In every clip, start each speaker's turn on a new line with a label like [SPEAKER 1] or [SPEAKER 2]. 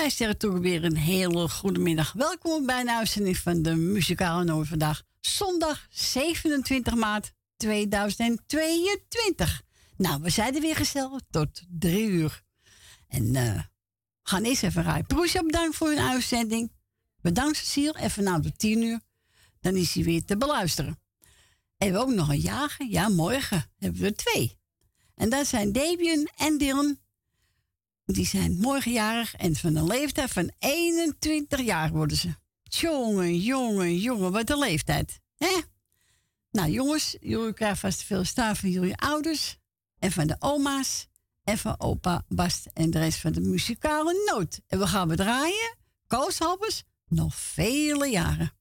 [SPEAKER 1] wij zeggen toch weer een hele goede middag. Welkom bij een uitzending van de Muzikale Noord vandaag. Zondag 27 maart 2022. Nou, we zijn er weer gezellig tot drie uur. En uh, gaan eerst even rijden. Proesje, bedankt voor uw uitzending. Bedankt Cecile. Even na de tien uur. Dan is hij weer te beluisteren. En we ook nog een jager. Ja, morgen hebben we twee. En dat zijn Debian en Dylan. Die zijn morgenjarig en van een leeftijd van 21 jaar worden ze. Jongen, jongen, jongen, wat een leeftijd. hè? Nou jongens, jullie krijgen vast veel staan van jullie ouders en van de oma's en van opa Bast en de rest van de muzikale noot. En we gaan bedraaien, kooshappers, nog vele jaren.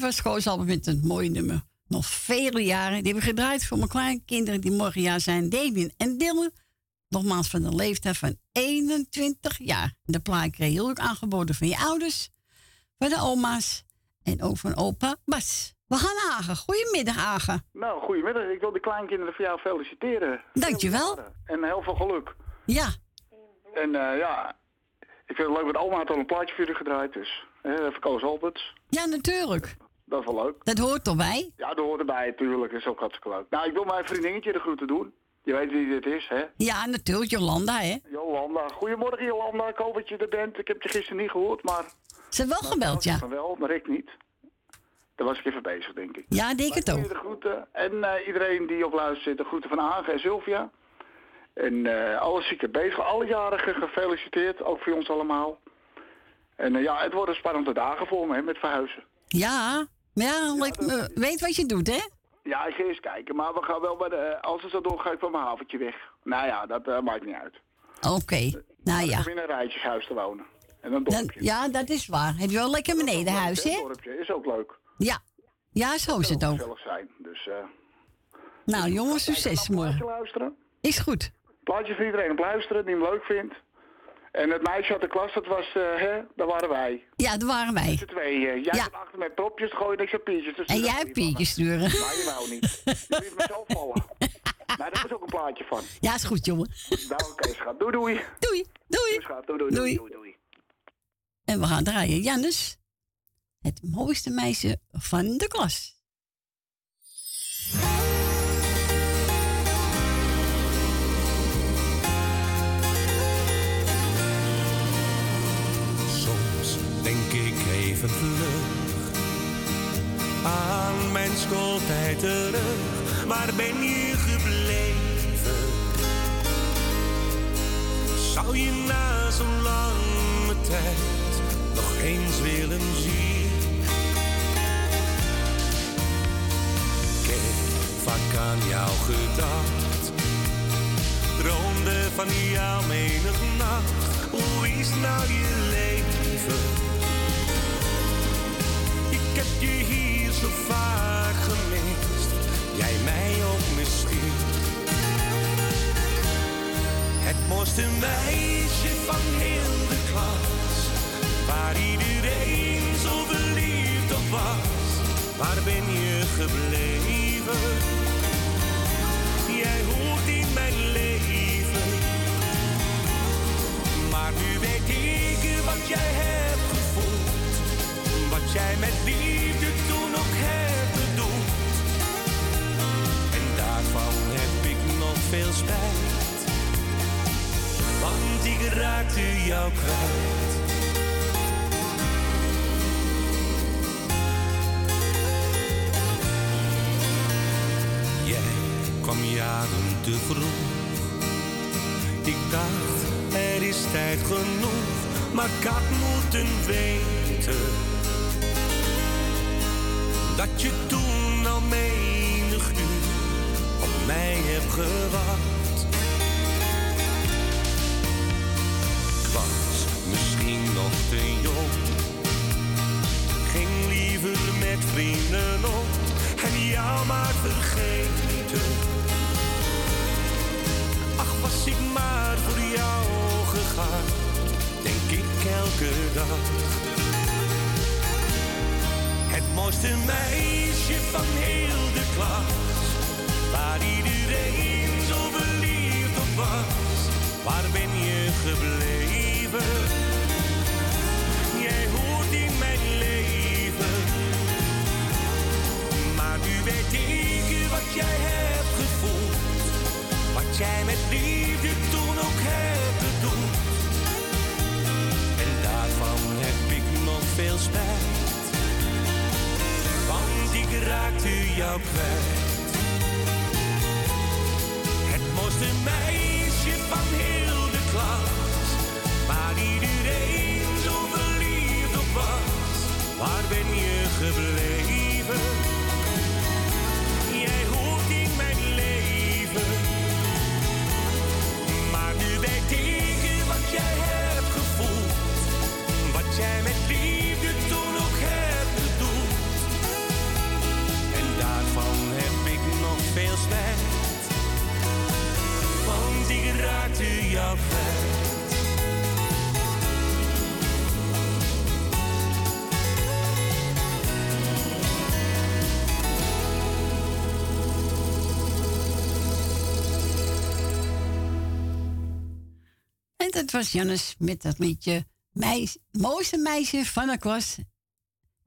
[SPEAKER 1] Dat was gewoon met een mooi nummer. Nog vele jaren. Die hebben gedraaid voor mijn kleinkinderen die morgen jaar zijn. Damien en Dylan. Nogmaals van de leeftijd van 21 jaar. De plaat kreeg je ook aangeboden van je ouders. Van de oma's. En ook van opa Bas. We gaan Agen. Goedemiddag Agen.
[SPEAKER 2] Nou, goedemiddag. Ik wil de kleinkinderen voor jou feliciteren.
[SPEAKER 1] Dankjewel.
[SPEAKER 2] En heel veel geluk.
[SPEAKER 1] Ja.
[SPEAKER 2] En uh, ja, ik vind het leuk, dat oma had al een plaatje voor jullie gedraaid. Dus even Koos Alberts.
[SPEAKER 1] Ja, natuurlijk.
[SPEAKER 2] Dat is wel leuk.
[SPEAKER 1] Dat hoort erbij?
[SPEAKER 2] Ja, dat hoort erbij, natuurlijk. Dat is ook hartstikke leuk. Nou, ik wil mijn vriendinnetje de groeten doen. Je weet wie dit is, hè?
[SPEAKER 1] Ja, natuurlijk, Jolanda, hè?
[SPEAKER 2] Jolanda. Goedemorgen, Jolanda. Ik hoop dat je er bent. Ik heb je gisteren niet gehoord, maar...
[SPEAKER 1] Ze hebben wel gebeld, ja.
[SPEAKER 2] Van wel, maar ik niet. Daar was ik even bezig, denk ik.
[SPEAKER 1] Ja, denk het ook.
[SPEAKER 2] De groeten. En uh, iedereen die op luistert, de groeten van Aange en Sylvia. En uh, alle zieken bezig, alle jarigen gefeliciteerd, ook voor ons allemaal. En uh, ja, het worden spannende dagen voor me, hè, met verhuizen.
[SPEAKER 1] Ja, ja, ja dat... weet wat je doet, hè?
[SPEAKER 2] Ja, ik ga eens kijken. Maar we gaan wel bij de... Als het zo doorgaat, van mijn haventje weg. Nou ja, dat uh, maakt niet uit.
[SPEAKER 1] Oké, okay. nou ja.
[SPEAKER 2] Ik in een rijtjeshuis te wonen. En een dorpje.
[SPEAKER 1] ja, dat is waar. Heb je wel lekker benedenhuis, hè? Een
[SPEAKER 2] dorpje is ook leuk.
[SPEAKER 1] Ja. Ja, zo is het ook.
[SPEAKER 2] gezellig zijn, dus... Uh,
[SPEAKER 1] nou, jongens, succes morgen.
[SPEAKER 2] luisteren?
[SPEAKER 1] Is goed.
[SPEAKER 2] Plaatje voor iedereen op luisteren die hem leuk vindt. En het meisje uit de klas, dat was, uh, hè, dat waren wij.
[SPEAKER 1] Ja, dat waren wij.
[SPEAKER 2] Met tweeën. Jij ja. zat achter met propjes, gooi niks op piertjes.
[SPEAKER 1] En jij hebt piertjes sturen.
[SPEAKER 2] Maar je wou niet. Je liet mezelf vallen. Maar daar is ook een plaatje van.
[SPEAKER 1] Ja, is goed, jongen.
[SPEAKER 2] Nou, oké, okay, schat. Doei, doei.
[SPEAKER 1] Doei. Doei.
[SPEAKER 2] Schat. Doei, doei, doei, doei, doei.
[SPEAKER 1] En we gaan draaien. Jannes, het mooiste meisje van de klas.
[SPEAKER 3] Even vlug aan mijn schooltijd terug. Waar ben je gebleven? Zou je na zo'n lange tijd nog eens willen zien? Ik heb vaak aan jou gedacht, droomde van jou menig nacht. Hoe is nou je leven? Ik heb je hier zo vaak gemist, jij mij ook misschien. Het mooiste meisje van heel de klas, waar iedereen zo verliefd op was. Waar ben je gebleven? Jij hoort in mijn leven, maar nu weet ik wat jij hebt wat jij met liefde veel spijt, want ik raakte jou kwijt. Jij kwam jaren te vroeg. Ik dacht, er is tijd genoeg, maar ik had moeten weten dat je toen al menig uur mij heb gewacht. Was misschien nog te jong, ging liever met vrienden op en jou maar vergeten. Ach, was ik maar voor jou gegaan, denk ik elke dag. Mooiste meisje van heel de klas waar iedereen zo verliefd op was. Waar ben je gebleven? Jij hoort in mijn leven. Maar nu weet ik wat jij hebt gevoeld. Wat jij met liefde toen ook hebt bedoeld. En daarvan heb ik nog veel spijt. Ik raakte jou kwijt mooiste meisje van heel de klas. Waar iedereen zo verliefd op was. Waar ben je gebleven? Jij hoort in mijn leven. Maar nu weet ik wat jij hebt gevoeld. Wat jij met liefde veel spijt raakte jou kwijt.
[SPEAKER 1] En dat was Jannes met dat liedje meis, Mooiste meisje van de klas. En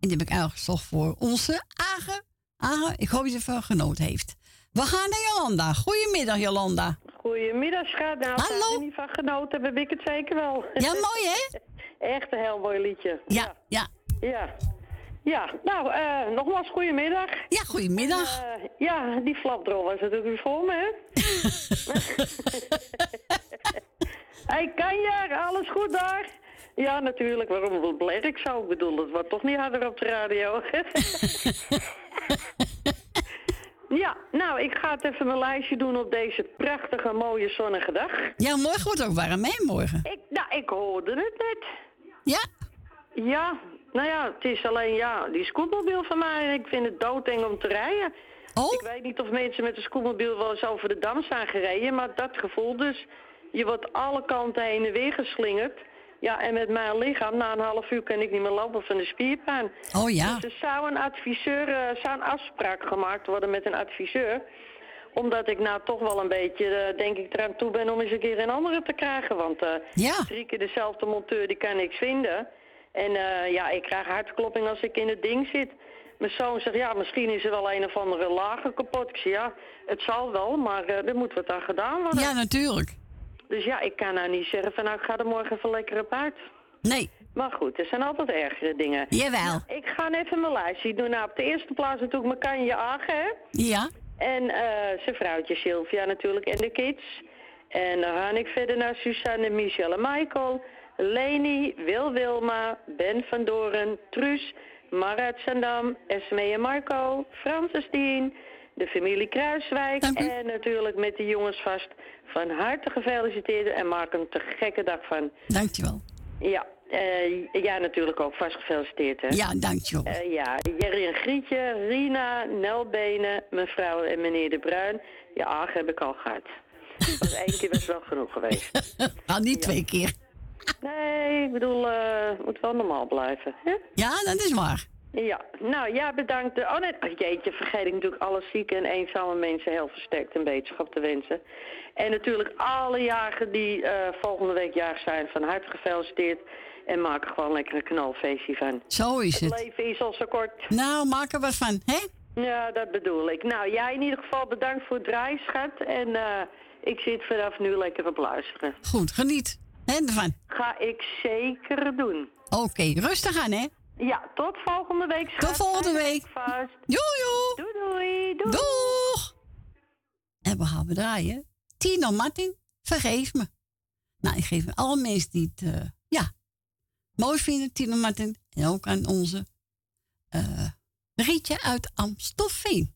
[SPEAKER 1] die heb ik uitgezocht voor onze Agen. Agen, ik hoop dat je ervan genoten heeft. We gaan naar Jolanda. Goedemiddag, Jolanda.
[SPEAKER 4] Goedemiddag, schat. Nou, als
[SPEAKER 1] Hallo.
[SPEAKER 4] er niet van genoten, heb ik het zeker wel.
[SPEAKER 1] Ja, mooi hè?
[SPEAKER 4] Echt een heel mooi liedje.
[SPEAKER 1] Ja, ja.
[SPEAKER 4] Ja. Ja, nou, eh, nogmaals goedemiddag.
[SPEAKER 1] Ja, goedemiddag.
[SPEAKER 4] Eh, ja, die flapdrol was natuurlijk weer voor me, hè? hey, kan je? Alles goed daar? Ja, natuurlijk. Waarom bleef ik zo? Ik bedoel, het wordt toch niet harder op de radio. ja, nou, ik ga het even mijn lijstje doen op deze prachtige, mooie, zonnige dag.
[SPEAKER 1] Ja, morgen wordt ook warm hè, morgen.
[SPEAKER 4] Ik, nou, ik hoorde het net.
[SPEAKER 1] Ja?
[SPEAKER 4] Ja, nou ja, het is alleen, ja, die scootmobiel van mij, ik vind het doodeng om te rijden.
[SPEAKER 1] Oh?
[SPEAKER 4] Ik weet niet of mensen met de scootmobiel wel eens over de dam zijn gereden, maar dat gevoel dus. Je wordt alle kanten heen en weer geslingerd. Ja, en met mijn lichaam, na een half uur kan ik niet meer lopen van de spierpijn.
[SPEAKER 1] Oh ja.
[SPEAKER 4] Dus er zou een adviseur, eh, zou een afspraak gemaakt worden met een adviseur. Omdat ik nou toch wel een beetje, eh, denk ik, eraan toe ben om eens een keer een andere te krijgen. Want eh,
[SPEAKER 1] Ja.
[SPEAKER 4] drie keer dezelfde monteur, die kan niks vinden. En ja, ik krijg hartklopping als ik in het ding zit. Mijn zoon zegt, ja, misschien is er wel een of andere lager kapot. Ik zeg, ja, het zal wel, maar er moet wat aan gedaan worden.
[SPEAKER 1] Ja, natuurlijk.
[SPEAKER 4] Dus ja, ik kan nou niet zeggen van, nou, ik ga er morgen even lekker op uit.
[SPEAKER 1] Nee.
[SPEAKER 4] Maar goed, er zijn altijd ergere dingen.
[SPEAKER 1] Jawel.
[SPEAKER 4] Ik ga even mijn lijstje doen. Nou, op de eerste plaats natuurlijk mijn kanje Agen, hè?
[SPEAKER 1] Ja.
[SPEAKER 4] En eh, zijn vrouwtje Sylvia natuurlijk en de kids. En dan ga ik verder naar Suzanne, Michelle en Michael. Leni, Wil Wilma, Ben van Doren, Truus, Marat Sandam, Esme en Marco, Francis Dien, de familie Kruiswijk. En natuurlijk met de jongens vast van harte gefeliciteerd en maak een te gekke dag van.
[SPEAKER 1] Dankjewel.
[SPEAKER 4] Ja, eh ja natuurlijk ook vast gefeliciteerd hè.
[SPEAKER 1] Ja, dankjewel.
[SPEAKER 4] Eh, ja, Jerry en Grietje, Rina, Nelbenen, mevrouw en meneer De Bruin. Ja, Aag heb ik al gehad. Want één keer was wel genoeg geweest.
[SPEAKER 1] Nou, niet twee keer.
[SPEAKER 4] Nee, ik bedoel, het moet wel normaal blijven. Hè?
[SPEAKER 1] Ja, dat is waar.
[SPEAKER 4] Ja, nou ja, bedankt. Oh nee, oh, jeetje, vergeet ik natuurlijk alle zieke en eenzame mensen heel versterkt een beterschap te wensen. En natuurlijk alle jarigen die eh, volgende week jarig zijn, van harte gefeliciteerd. En maak er gewoon lekker een knalfeestje van.
[SPEAKER 1] Zo is
[SPEAKER 4] Het
[SPEAKER 1] het.
[SPEAKER 4] leven is al zo kort.
[SPEAKER 1] Nou, maak er wat van, hè?
[SPEAKER 4] Ja, dat bedoel ik. Nou, jij in ieder geval bedankt voor het draaien, schat. En eh, ik zit vanaf nu lekker op luisteren.
[SPEAKER 1] Goed, geniet. Hè, ervan.
[SPEAKER 4] Ga ik zeker doen.
[SPEAKER 1] Oké, rustig aan, hè?
[SPEAKER 4] Ja, tot volgende week, schat.
[SPEAKER 1] Tot volgende week.
[SPEAKER 4] Vast.
[SPEAKER 1] Jojo.
[SPEAKER 4] Doei, doei. Doei.
[SPEAKER 1] Doeg! En we gaan draaien. Tino Martin, vergeef me. Nou, ik geef alle mensen die het eh, ja, mooi vinden, Tino Martin. En ook aan onze eh Rietje uit Amstelveen.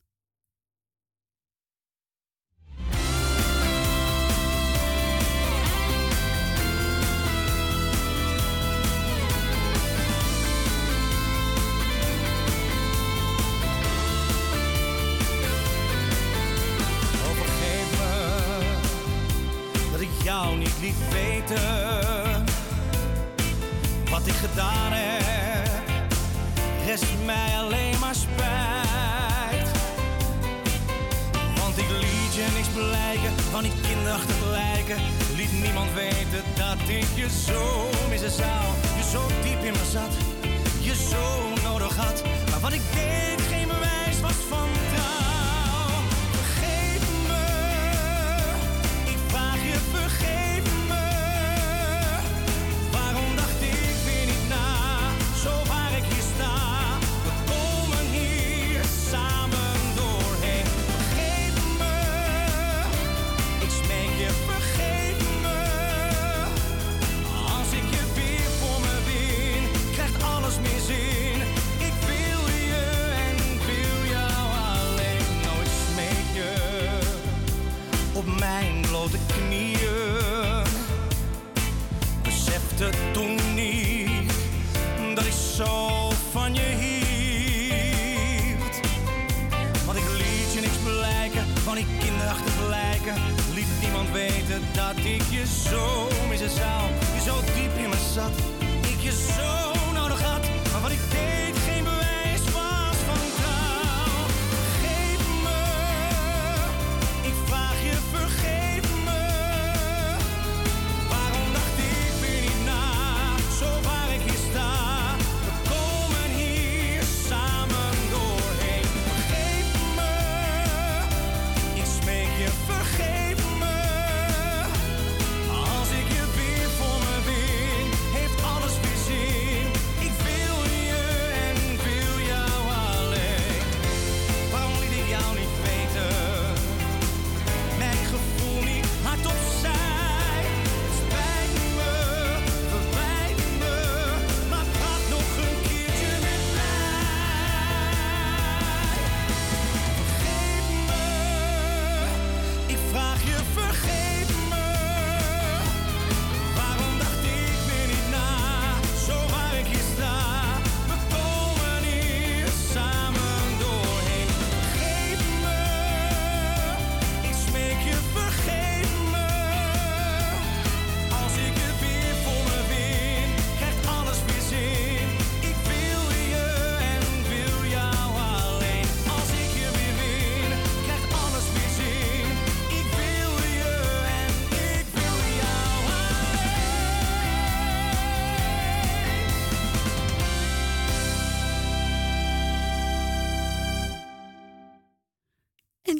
[SPEAKER 3] Jou niet liet weten wat ik gedaan heb. Rest mij alleen maar spijt. Want ik liet je niks blijken van die kinderachtig lijken. Liet niemand weten dat ik je zo missen zou. Je zo diep in me zat, je zo nodig had. Maar wat ik deed geen zo van je hield. Want ik liet je niks blijken van die kinderachtige lijken. Liet niemand weten dat ik je zo missen zou. Je zo diep in me zat,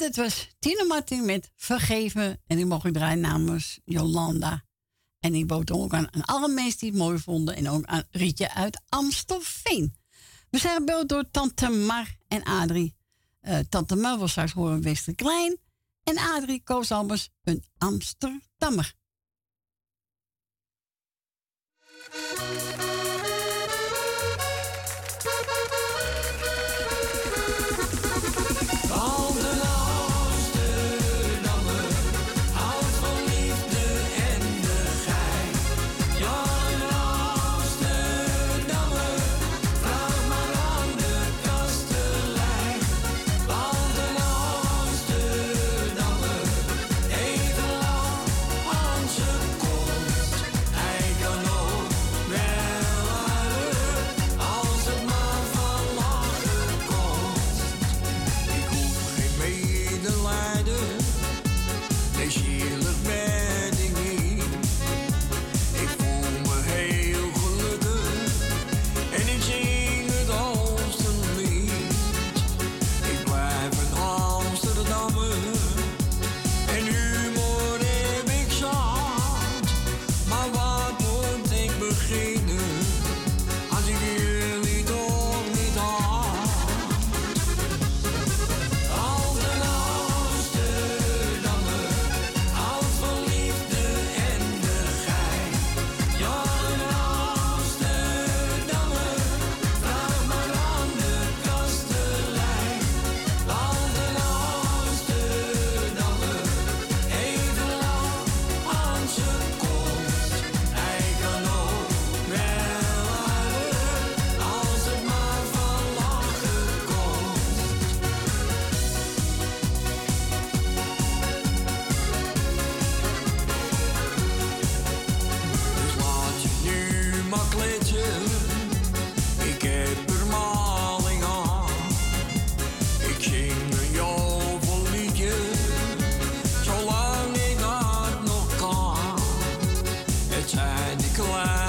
[SPEAKER 1] dat was Tino Martin met Vergeven. En die mocht ik draaien namens Jolanda. En ik bood ook aan, aan, alle mensen die het mooi vonden. En ook aan Rietje uit Amstelveen. We zijn gebeld door Tante Mar en Adrie. Uh, Tante Mar was straks horen Wester Klein. En Adrie koos anders een Amsterdammer. Was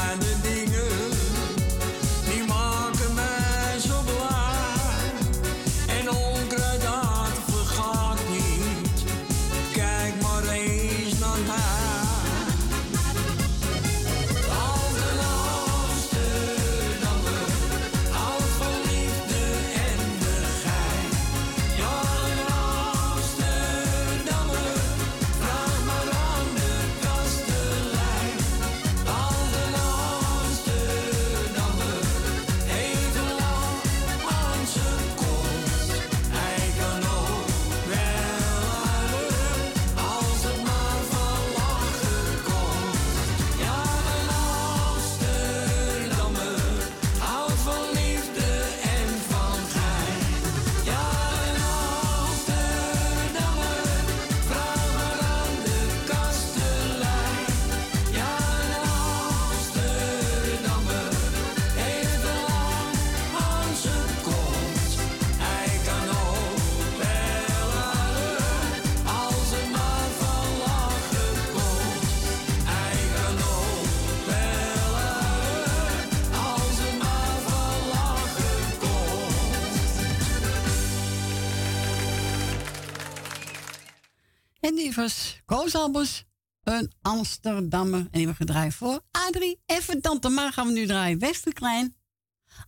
[SPEAKER 1] Koos Albers, een Amsterdammer. En die hebben gedraaid voor Adrie. Even Tante Maar gaan we nu draaien Westerklein.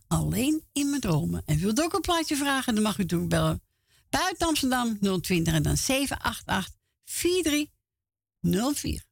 [SPEAKER 1] Alleen in mijn dromen. En wilt ook een plaatje vragen, dan mag u natuurlijk bellen. Buiten Amsterdam 020 en dan 788 4304.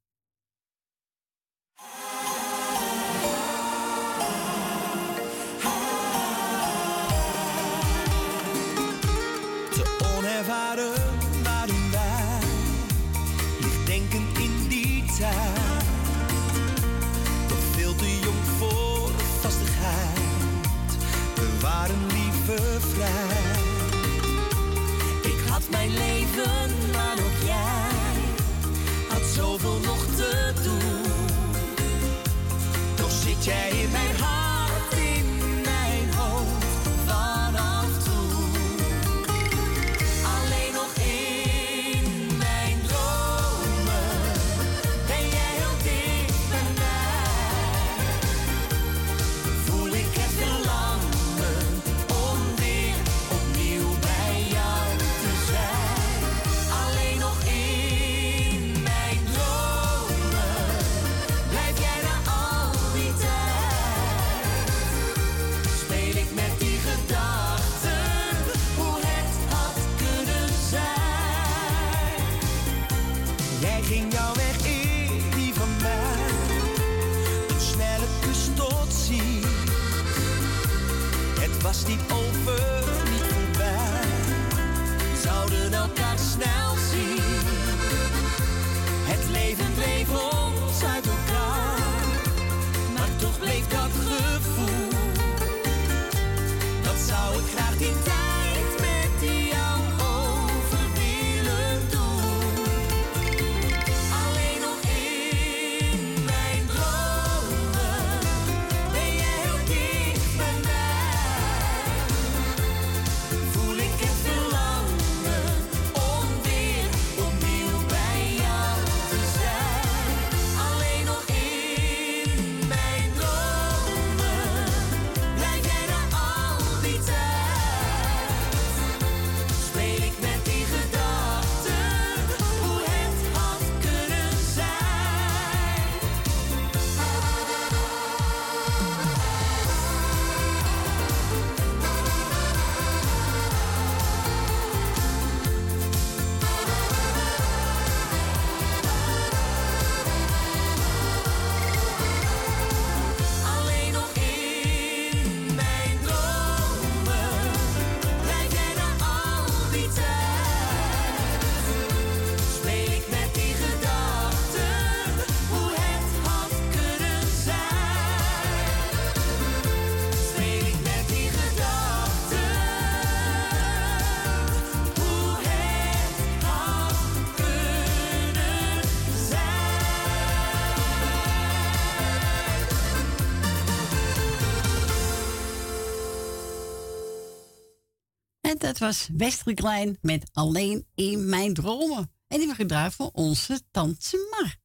[SPEAKER 5] dat
[SPEAKER 1] was Westry Klein met Alleen in mijn dromen. En die we gedraaid voor onze tante Mar.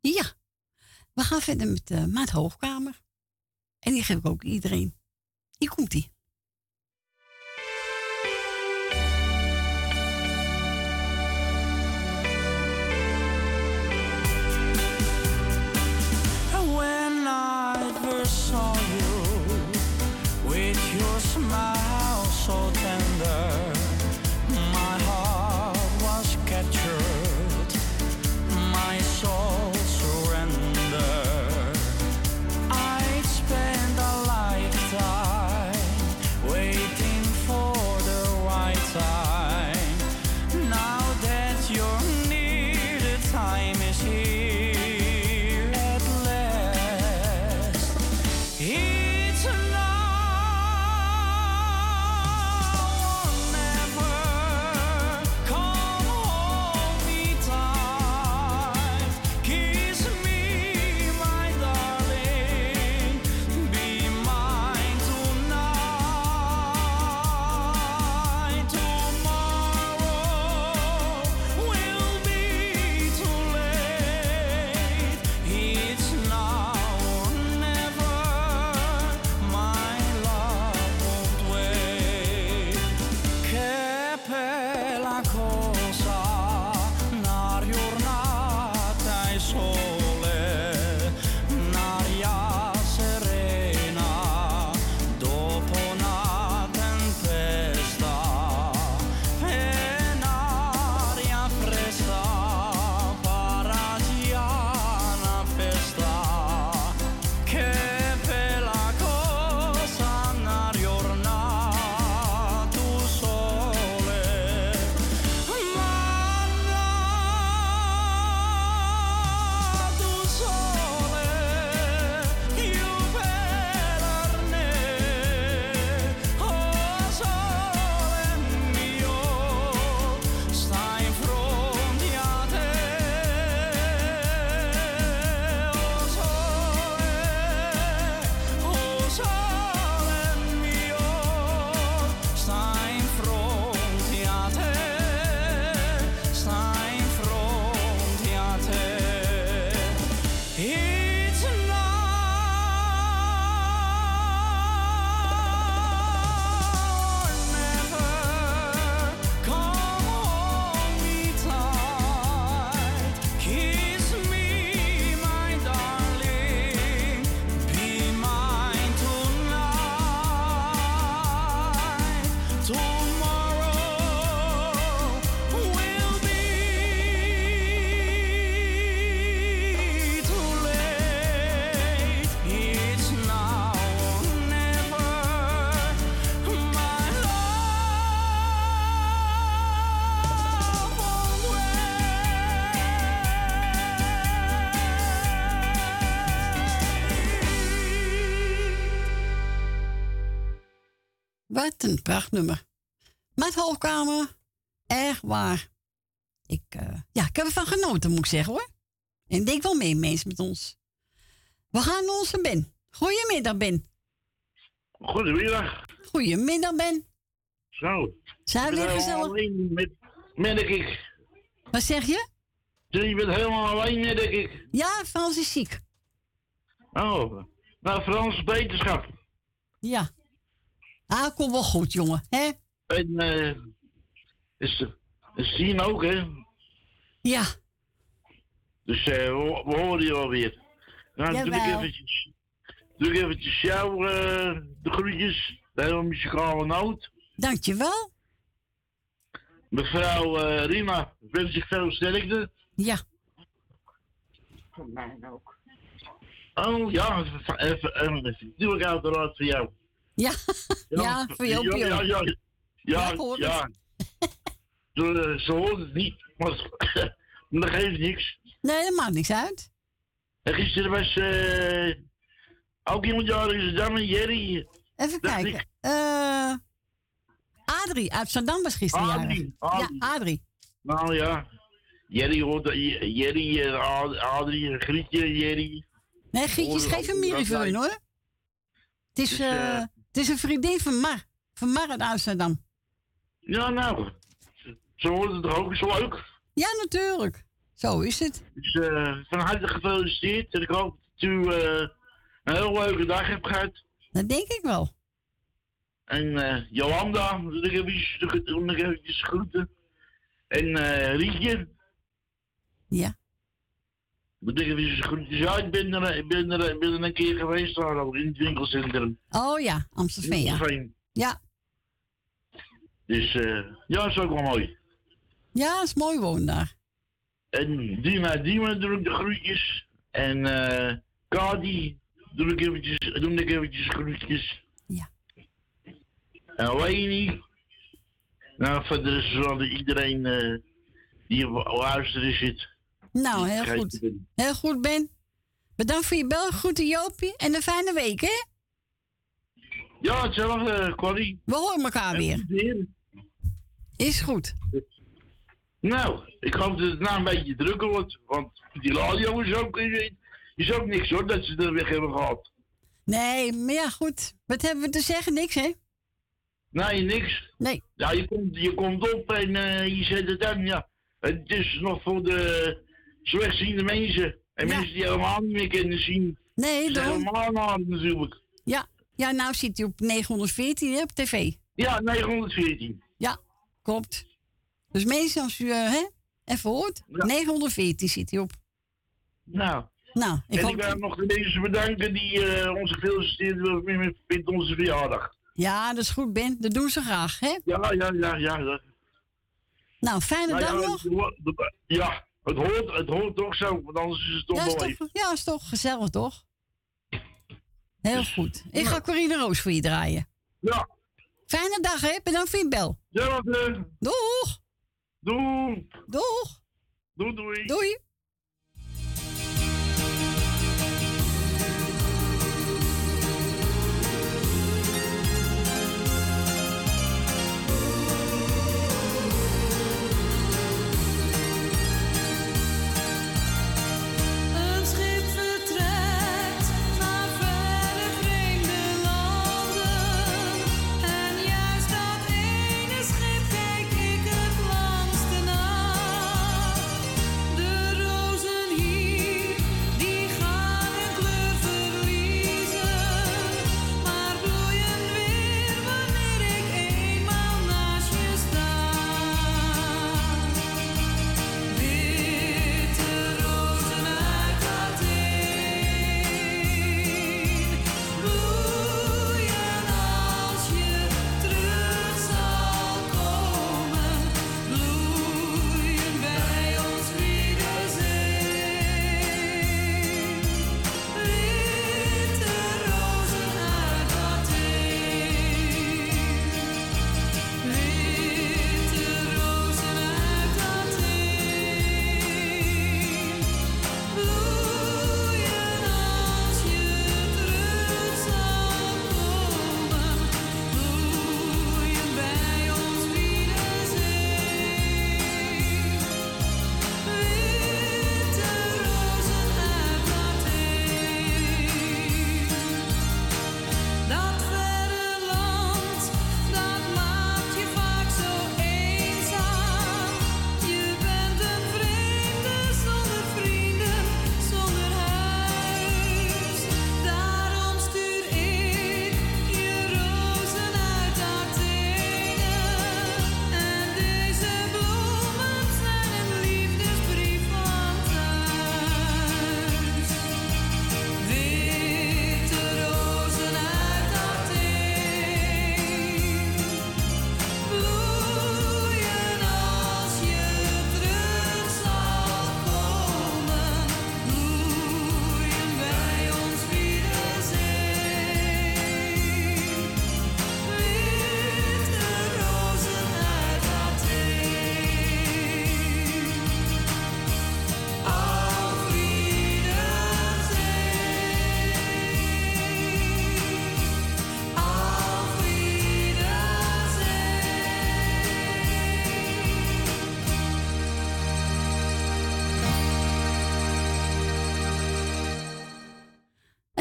[SPEAKER 1] Ja, we gaan verder met de Maat Hoogkamer. En die geef ik ook iedereen. Hier
[SPEAKER 5] komt-ie.
[SPEAKER 1] Wat een prachtnummer. Met Hoogkamer, erg waar. Ik, uh, ja, ik heb ervan genoten, moet ik zeggen hoor. En ik denk wel mee, mensen met ons. We gaan naar onze Ben. Goedemiddag, Ben.
[SPEAKER 6] Goedemiddag.
[SPEAKER 1] Goedemiddag, Ben.
[SPEAKER 6] Zo.
[SPEAKER 1] Zijn we gezellig?
[SPEAKER 6] Alleen met, merk ik.
[SPEAKER 1] Wat zeg je?
[SPEAKER 6] Je bent helemaal alleen, merk ik.
[SPEAKER 1] Ja, Frans is ziek.
[SPEAKER 6] Oh, nou Frans, beterschap.
[SPEAKER 1] Ja. Ah, komt wel goed, jongen. Hè?
[SPEAKER 6] En uh, is, zien ook, hè?
[SPEAKER 1] Ja.
[SPEAKER 6] Dus uh, we, we horen je alweer. Nou, dan doe ik eventjes, doe ik eventjes jou uh, de groetjes. De hele muzikale noot.
[SPEAKER 1] Dankjewel.
[SPEAKER 6] Mevrouw uh, Rima, wens ik veel sterkte.
[SPEAKER 1] Ja.
[SPEAKER 4] Van mij ook.
[SPEAKER 6] Oh ja, even, even, even. doe ik uiteraard voor jou.
[SPEAKER 1] Ja, ja, voor jou.
[SPEAKER 6] Ja, ja, ja. Ja,
[SPEAKER 1] ja.
[SPEAKER 6] ja. Ze, ze hoort het niet, maar, dat geeft niks.
[SPEAKER 1] Nee, dat maakt niks uit.
[SPEAKER 6] En gisteren was uh, ook iemand is dan Jerry.
[SPEAKER 1] Even kijken. Eh Adrie uit Zandam was gisteren
[SPEAKER 6] Adrie,
[SPEAKER 1] jarig. Ja, Adrie.
[SPEAKER 6] Nou ja, Jerry hoort, Jerry, Adrie, Grietje, Jerry.
[SPEAKER 1] Nee, Grietje is geen familie voor hun hoor. Het is, dus, uh, het is een vriendin van Mar. Van Mar uit Amsterdam.
[SPEAKER 6] Ja, nou. Zo hoort het toch ook zo leuk?
[SPEAKER 1] Ja, natuurlijk. Zo is het.
[SPEAKER 6] Dus uh, van harte gefeliciteerd. En ik hoop dat u uh, een heel leuke dag hebt gehad.
[SPEAKER 1] Dat denk ik wel.
[SPEAKER 6] En uh, Jolanda, moet ik even, even groeten. En Rietje.
[SPEAKER 1] Ja.
[SPEAKER 6] Moet ik even groeten. Ja, ik ben er, ik ben er, ik ben er een keer geweest daar in het winkelcentrum.
[SPEAKER 1] Oh ja, Amsterdam. Ja. ja.
[SPEAKER 6] Dus ja, dat is ook wel mooi.
[SPEAKER 1] Ja, is mooi wonen daar.
[SPEAKER 6] En Dima, Dima doe ik de groetjes. En uh, Kadi doe ik eventjes, doe ik eventjes groetjes.
[SPEAKER 1] Ja.
[SPEAKER 6] En Leni. Nou, verder is wel iedereen uh, die op luisteren zit.
[SPEAKER 1] Nou, heel goed. Heel goed, Ben. Bedankt voor je bel. Groeten Joopie. En een fijne week, hè?
[SPEAKER 6] Ja, hetzelfde, Corrie.
[SPEAKER 1] We horen elkaar weer. Is goed.
[SPEAKER 6] Nou, ik hoop dat het nou een beetje drukker wordt. Want die radio is ook, is ook niks hoor, dat ze er weg hebben gehad.
[SPEAKER 1] Nee, maar ja goed. Wat hebben we te zeggen? Niks hè?
[SPEAKER 6] Nee, niks.
[SPEAKER 1] Nee.
[SPEAKER 6] Ja, je komt, je komt op en uh, je zet het aan, ja. Het is nog voor de slechtziende mensen. En ja. mensen die helemaal niet meer kunnen zien.
[SPEAKER 1] Nee,
[SPEAKER 6] dan. helemaal naar natuurlijk.
[SPEAKER 1] Ja. ja, nou zit hij op 914 hè, op tv.
[SPEAKER 6] Ja, 914.
[SPEAKER 1] Ja, klopt. Dus meestal als u uh, hè, even hoort, ja. 914 zit hij op.
[SPEAKER 6] Nou.
[SPEAKER 1] Nou,
[SPEAKER 6] ik en ik wil nog de mensen bedanken die uh, ons gefeliciteerd hebben met onze verjaardag.
[SPEAKER 1] Ja, dat is goed, Ben. Dat doen ze graag, hè?
[SPEAKER 6] Ja, ja, ja, ja.
[SPEAKER 1] Nou, fijne nou, dag
[SPEAKER 6] ja,
[SPEAKER 1] nog.
[SPEAKER 6] Ja, het hoort, het hoort toch zo, want anders is het toch
[SPEAKER 1] ja, is toch, Ja, is toch gezellig, toch? Heel goed. Ik ja. ga Corine Roos voor je draaien.
[SPEAKER 6] Ja.
[SPEAKER 1] Fijne dag, hè? Bedankt voor je bel.
[SPEAKER 6] Ja,
[SPEAKER 1] Doeg!
[SPEAKER 6] Doei.
[SPEAKER 1] Doeg.
[SPEAKER 6] Doei, doei.
[SPEAKER 1] Doei.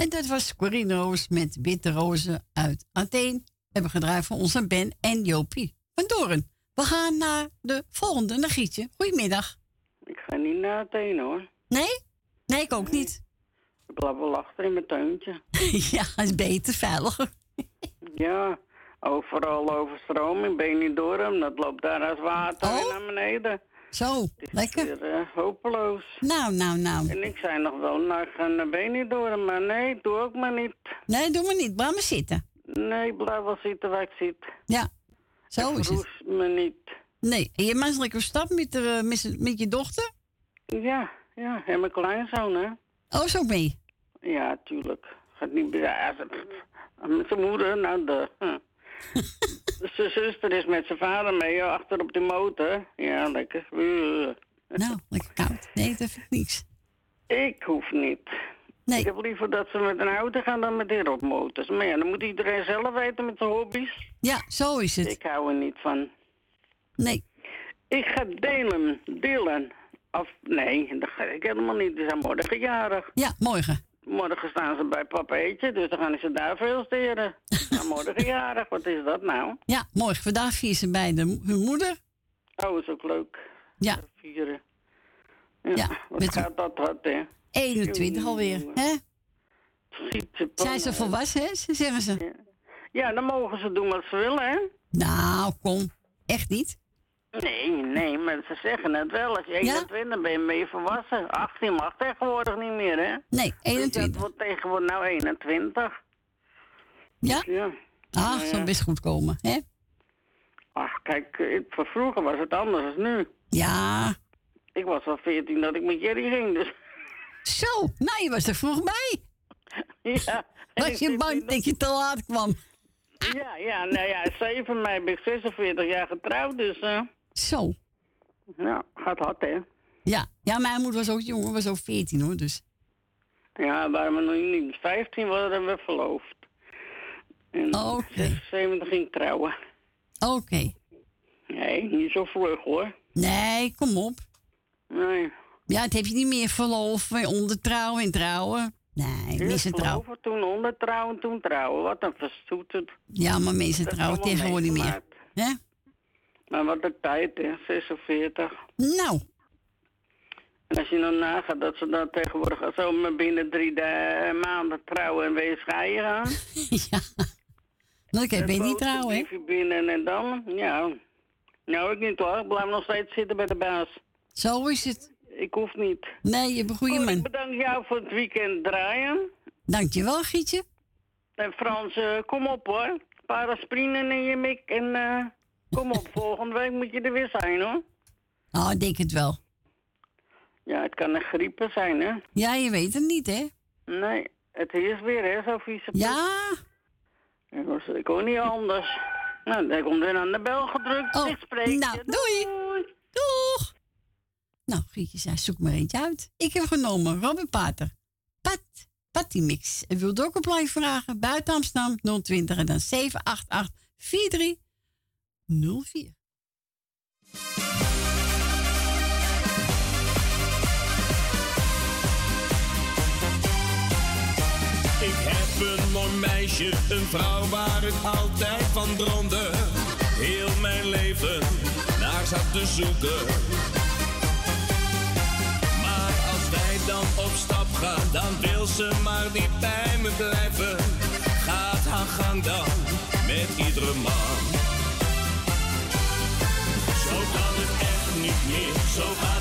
[SPEAKER 1] En dat was Corinne Roos met Witte Rozen uit Athene. Hebben gedraaid voor onze Ben en Jopie van Doren. We gaan naar de volgende, naar Gietje. Goedemiddag.
[SPEAKER 7] Ik ga niet naar Athene hoor.
[SPEAKER 1] Nee? Nee, ik ook niet.
[SPEAKER 7] Ik blijf wel achter in mijn tuintje.
[SPEAKER 1] ja, is beter, veiliger.
[SPEAKER 7] ja, overal overstroming, Benidorm, dat loopt daar als water
[SPEAKER 1] oh?
[SPEAKER 7] naar beneden.
[SPEAKER 1] Zo, lekker.
[SPEAKER 7] Weer, uh, hopeloos.
[SPEAKER 1] Nou, nou, nou.
[SPEAKER 7] En ik zei nog wel, nou, ga naar Benidorm, maar nee, doe ook maar niet.
[SPEAKER 1] Nee, doe maar niet. Blijf maar zitten.
[SPEAKER 7] Nee, blijf wel zitten waar ik zit.
[SPEAKER 1] Ja, zo is het.
[SPEAKER 7] me niet.
[SPEAKER 1] Nee, en je maakt lekker stap met, uh, met, met je dochter?
[SPEAKER 7] Ja, ja, en mijn kleinzoon, hè.
[SPEAKER 1] Oh, zo mee?
[SPEAKER 7] Ja, tuurlijk. Gaat niet bij Met zijn moeder, nou de. Zijn zuster is met zijn vader mee, achter op de motor. Ja, lekker.
[SPEAKER 1] Nou, lekker koud. Nee, dat vind ik niks.
[SPEAKER 7] Ik hoef niet.
[SPEAKER 1] Nee.
[SPEAKER 7] Ik heb liever dat ze met een auto gaan dan met die robmotors. Maar ja, dan moet iedereen zelf weten met zijn hobby's.
[SPEAKER 1] Ja, zo is het.
[SPEAKER 7] Ik hou er niet van.
[SPEAKER 1] Nee.
[SPEAKER 7] Ik ga delen, delen. Of nee, dat ga ik helemaal niet. Ze zijn morgen jarig.
[SPEAKER 1] Ja, morgen.
[SPEAKER 7] Morgen staan ze bij papa Eetje, dus dan gaan ze daar feliciteren. nou, morgen jarig, wat is dat nou?
[SPEAKER 1] Ja, morgen. Vandaag vieren ze bij de, hun moeder.
[SPEAKER 7] Oh, is ook leuk.
[SPEAKER 1] Ja.
[SPEAKER 7] Vieren. Ja,
[SPEAKER 1] ja
[SPEAKER 7] wat gaat dat hard, hè?
[SPEAKER 1] 21 alweer, hè? Zijn ze volwassen, hè? Zeggen ze.
[SPEAKER 7] Ja. ja, dan mogen ze doen wat ze willen, hè?
[SPEAKER 1] Nou, kom. Echt niet?
[SPEAKER 7] Nee, nee, maar ze zeggen het wel. Als je 21 bent, ben je volwassen. 18 mag tegenwoordig niet meer, hè?
[SPEAKER 1] Nee, 21. Dus
[SPEAKER 7] dat wordt tegenwoordig nou 21.
[SPEAKER 1] Ja?
[SPEAKER 7] Ja.
[SPEAKER 1] Ah,
[SPEAKER 7] ja.
[SPEAKER 1] zal best goed komen, hè?
[SPEAKER 7] Ach, kijk, voor vroeger was het anders dan nu.
[SPEAKER 1] Ja.
[SPEAKER 7] Ik was al 14 dat ik met Jerry ging, dus...
[SPEAKER 1] Zo, nou, je was er vroeg bij.
[SPEAKER 7] Ja.
[SPEAKER 1] Was je bang dat je te laat kwam?
[SPEAKER 7] Ja, ja, nou ja, 7 mei ben ik 46 jaar getrouwd, dus... Uh...
[SPEAKER 1] Zo.
[SPEAKER 7] Ja, gaat hard, hè?
[SPEAKER 1] Ja, ja, mijn moeder was ook jong, was ook 14 hoor, dus.
[SPEAKER 7] Ja, waren we nog niet 15 waren we verloofd. En
[SPEAKER 1] Oké. Okay.
[SPEAKER 7] 70 ging trouwen.
[SPEAKER 1] Oké. Okay.
[SPEAKER 7] Nee, niet zo vlug hoor.
[SPEAKER 1] Nee, kom op.
[SPEAKER 7] Nee.
[SPEAKER 1] Ja, het heb je niet meer verloven, ondertrouwen en trouwen. Nee, mensen trouwen.
[SPEAKER 7] toen ondertrouwen, toen trouwen. Wat een verstoeterd.
[SPEAKER 1] Ja, maar mensen trouwen tegenwoordig niet meer. Hè?
[SPEAKER 7] Maar wat de tijd, hè? 46.
[SPEAKER 1] Nou.
[SPEAKER 7] En als je dan nagaat dat ze dan tegenwoordig zo maar binnen drie maanden trouwen en weer scheiden gaan.
[SPEAKER 1] ja. Nou, ik ben niet trouwen, hè?
[SPEAKER 7] Even binnen en dan, ja. Nou, ik niet hoor. Ik blijf nog steeds zitten bij de baas.
[SPEAKER 1] Zo is het.
[SPEAKER 7] Ik hoef niet.
[SPEAKER 1] Nee, je bent goede man.
[SPEAKER 7] Ik bedank jou voor het weekend draaien.
[SPEAKER 1] Dankjewel, Gietje.
[SPEAKER 7] En Frans, uh, kom op hoor. Paraspringen in je mik en uh, kom op. Volgende week moet je er weer zijn hoor.
[SPEAKER 1] Oh, ik denk het wel.
[SPEAKER 7] Ja, het kan een griepen zijn hè.
[SPEAKER 1] Ja, je weet het niet hè.
[SPEAKER 7] Nee, het is weer hè, zo vieze
[SPEAKER 1] Ja.
[SPEAKER 7] Ik was ik ook niet anders. Nou, daar komt weer aan de bel gedrukt.
[SPEAKER 1] Oh,
[SPEAKER 7] ik spreek
[SPEAKER 1] nou,
[SPEAKER 7] je.
[SPEAKER 1] doei. doei. Doeg. Nou, Gietje zei, zoek maar eentje uit. Ik heb genomen Robin Pater. Pat, Patty Mix. En wilt ook een plaatje vragen? Buiten Amsterdam 020 en dan 788 4304.
[SPEAKER 8] Ik heb een mooi meisje, een vrouw waar ik altijd van droomde. Heel mijn leven naar zat te zoeken. Maar als wij dan op stap gaan, dan wil ze maar niet bij me blijven. Gaat haar gang dan met iedere man. Kan het echt niet meer, zo gaat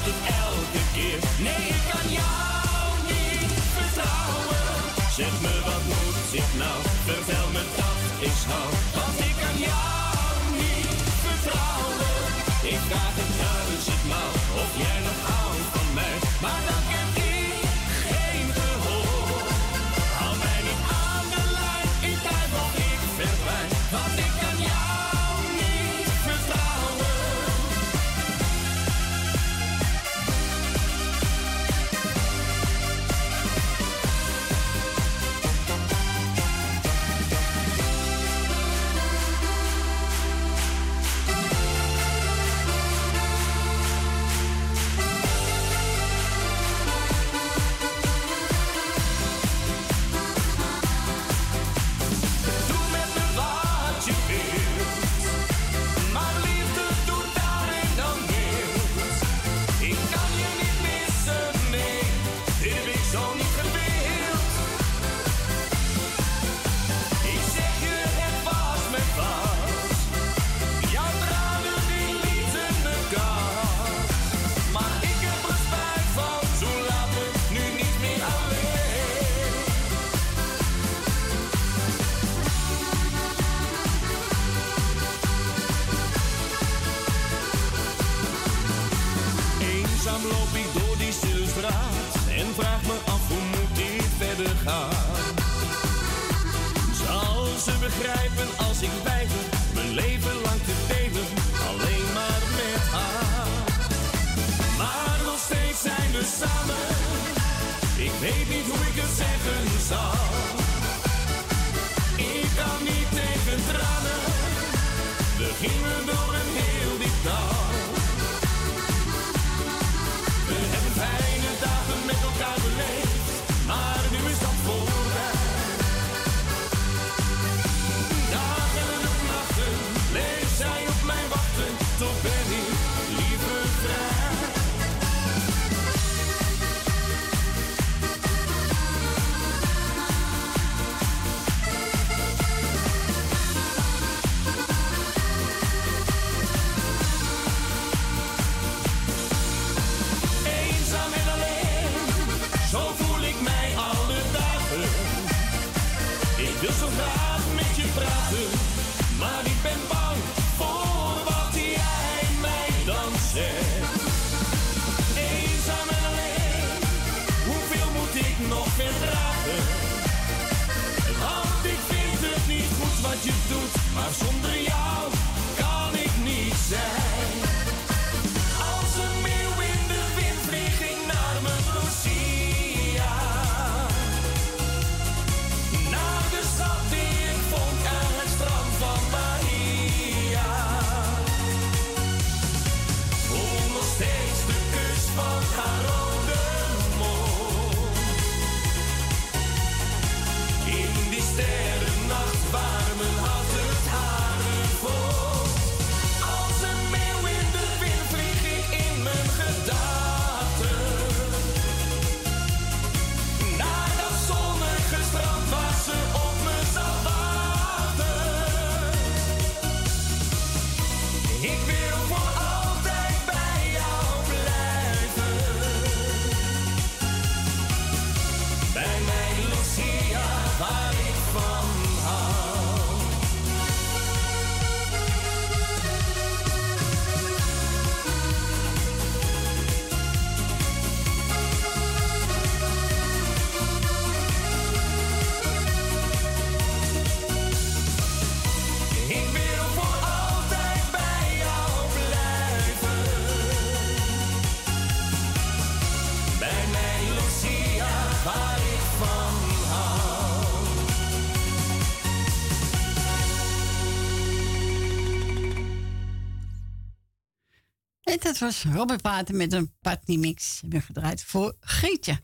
[SPEAKER 8] dat
[SPEAKER 9] was Robert Paten met een partymix. Ik ben gedraaid voor Geetje.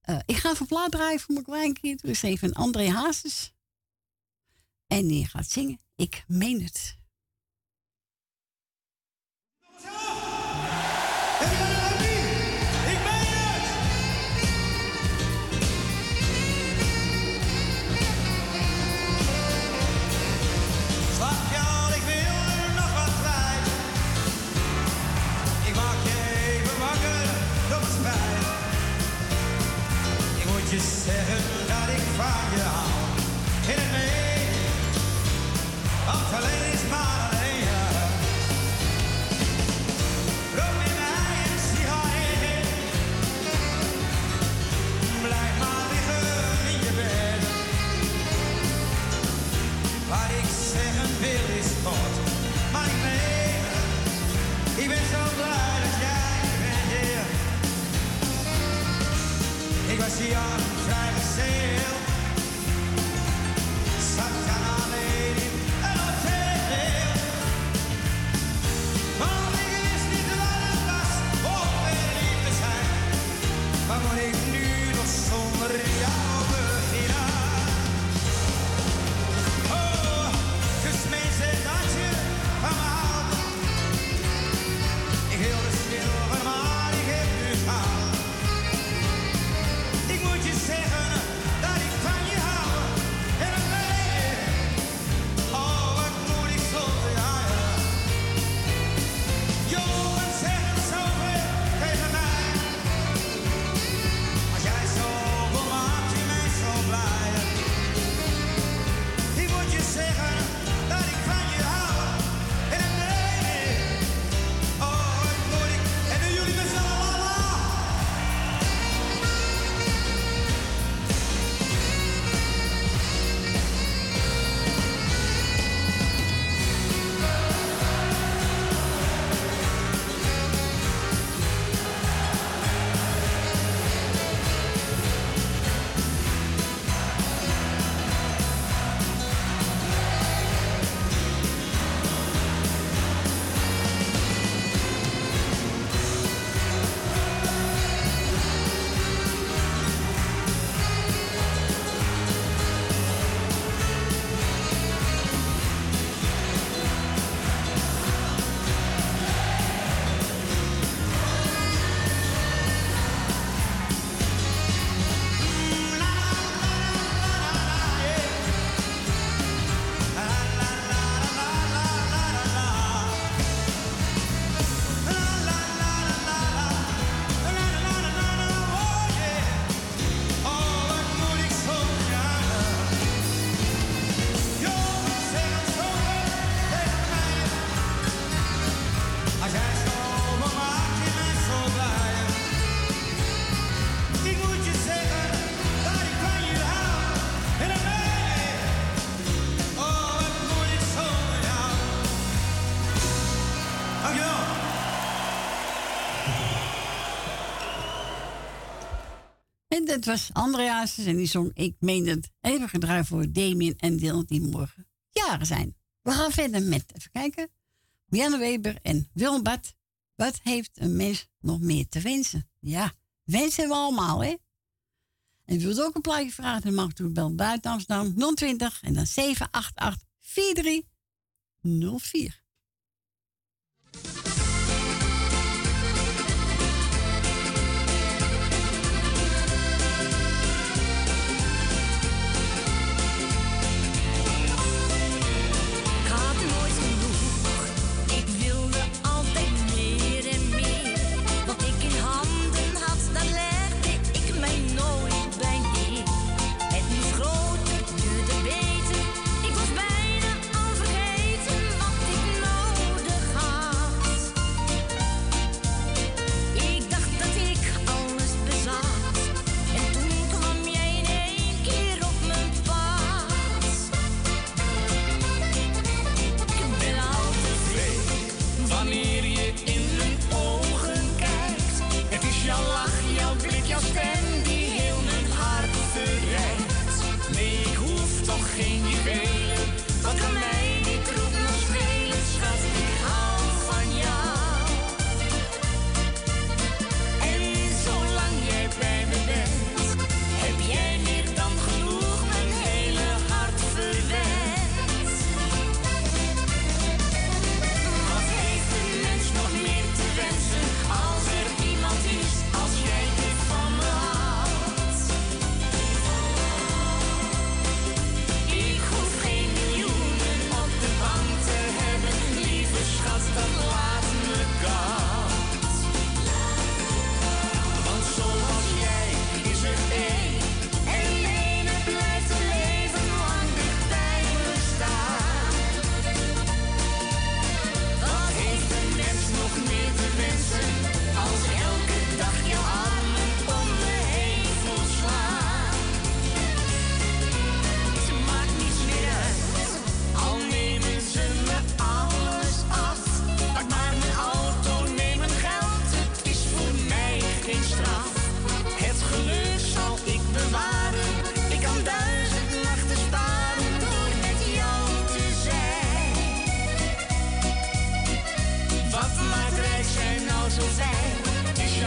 [SPEAKER 9] Eh, ik ga even plaat draaien voor mijn kleinkind. Dus even André Hazes. En die gaat zingen. Ik meen het.
[SPEAKER 10] En dat was Andreas en die zong Ik meen het even gedraaid voor Damien en Dylan die morgen jaren zijn. We gaan verder met, even kijken, Janne Weber en Willem Bad. Wat heeft een mens nog meer te wensen? Ja, wensen we allemaal, hè? En wilt ook een plaatje vragen, dan mag u bellen buiten Amsterdam 020 en dan 788 4304.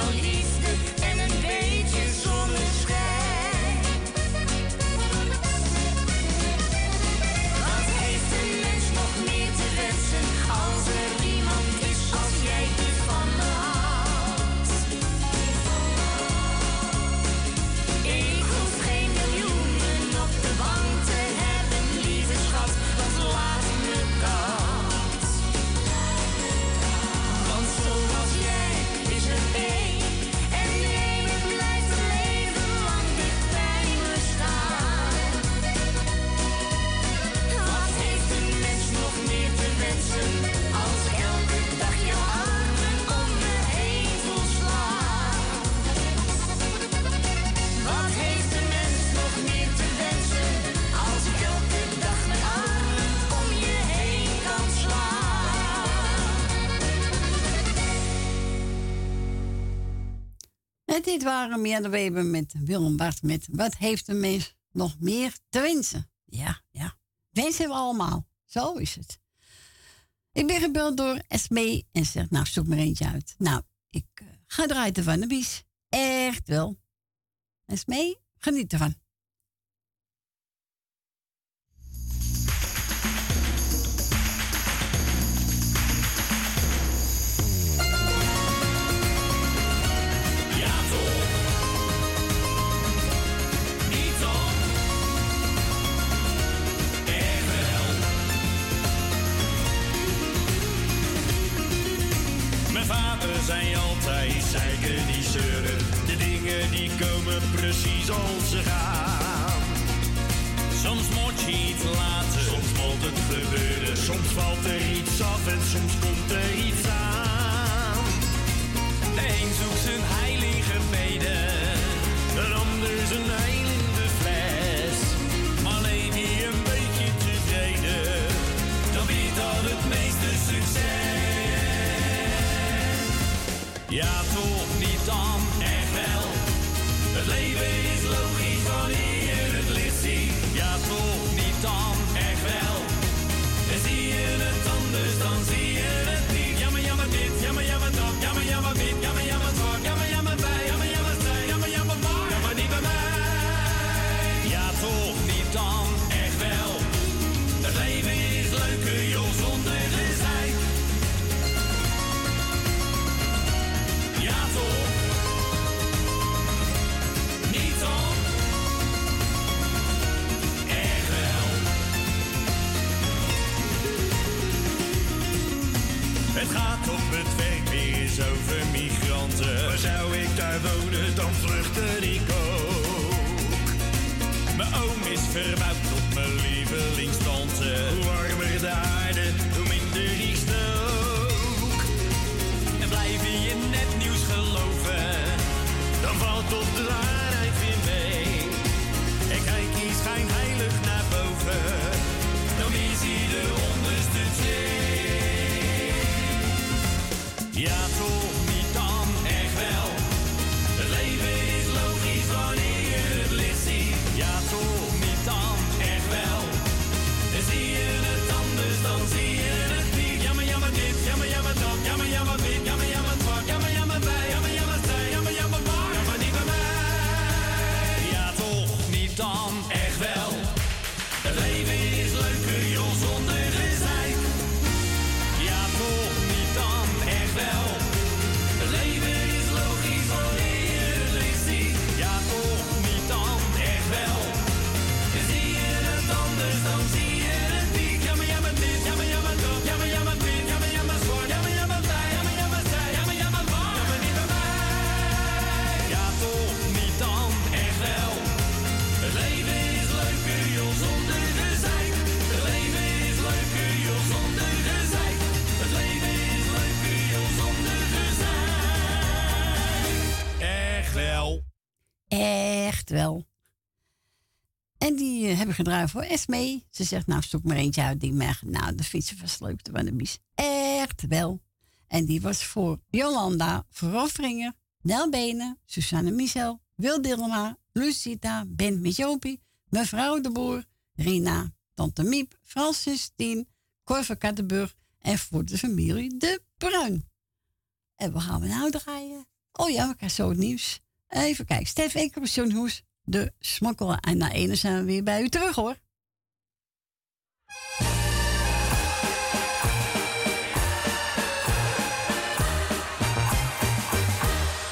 [SPEAKER 10] Solís. Dit waren meer de Weber met Willem Bart met Wat heeft een mens nog meer te wensen? Ja, ja. Wensen we allemaal. Zo is het. Ik ben gebeld door Esme en zegt, nou, zoek maar eentje uit. Nou, ik uh, ga draaien van de bies. Echt wel. Esme, geniet ervan.
[SPEAKER 8] Precies als ze gaan. Soms moet je iets laten, soms moet het gebeuren. Soms valt er iets af en soms komt er iets aan. De een zoekt zijn heilige beden, een ander zijn heil in de fles. Leef je een beetje tevreden, dan biedt dat het meeste succes. Ja, toch niet wel. Het
[SPEAKER 11] leven dan vluchtte ik ook. Mijn oom is verbouwd tot mijn lievelingstante. Hoe warmer de aarde, hoe minder ik stook. En blijf je in het nieuws geloven, dan valt toch de waarheid weer mee. En kijk je schijnheilig naar boven, dan is hij de onderste twee. Ja, Echt wel. En
[SPEAKER 1] die eh, hebben gedraaid voor Esme. Ze zegt, nou, zoek maar eentje uit die mij... Nou, de fietsen versleupte van de bies. Echt wel. En die was voor Jolanda, voor Rolfringer, Nel Benen, Susanne Michel, Wil Dilma, Lucita, Ben met Jopie, mevrouw de Boer, Rina, tante Miep, Francis Tien, Cor van Kattenburg en voor de familie De Bruin. En we gaan we nou draaien? Oh ja, we krijgen zo het nieuws. Even kijken. Stef Eker, John Hoes, de smokkelaar. En na ene zijn we weer bij u terug hoor.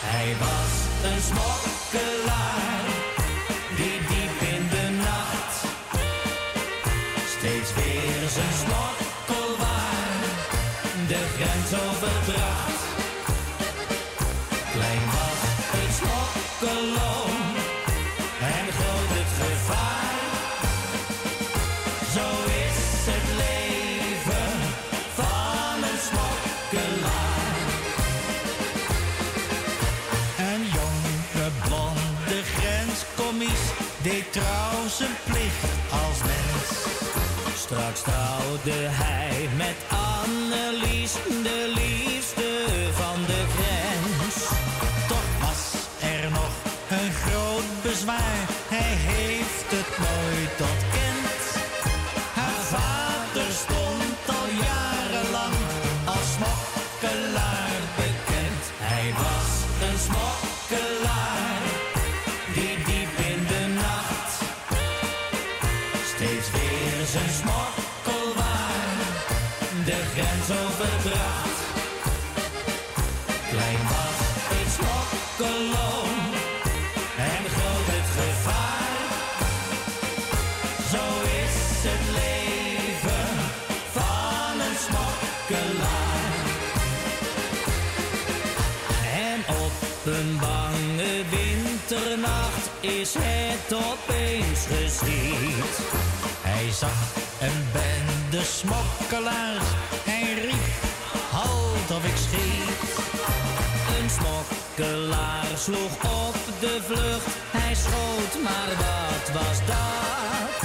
[SPEAKER 11] Hij was een smokkelaar Straks trouwde hij met Annelies, de liefste van de grens. Toch was er nog een groot bezwaar, hij heeft het nooit ontkend. Klein was het smokkeloon en groot het gevaar. Zo is het leven van een smokkelaar. En op een bange winternacht is het opeens geschied. Hij zag een bende smokkelaars. Halt of ik schiet. Een smokkelaar sloeg op de vlucht. Hij schoot, maar wat was dat?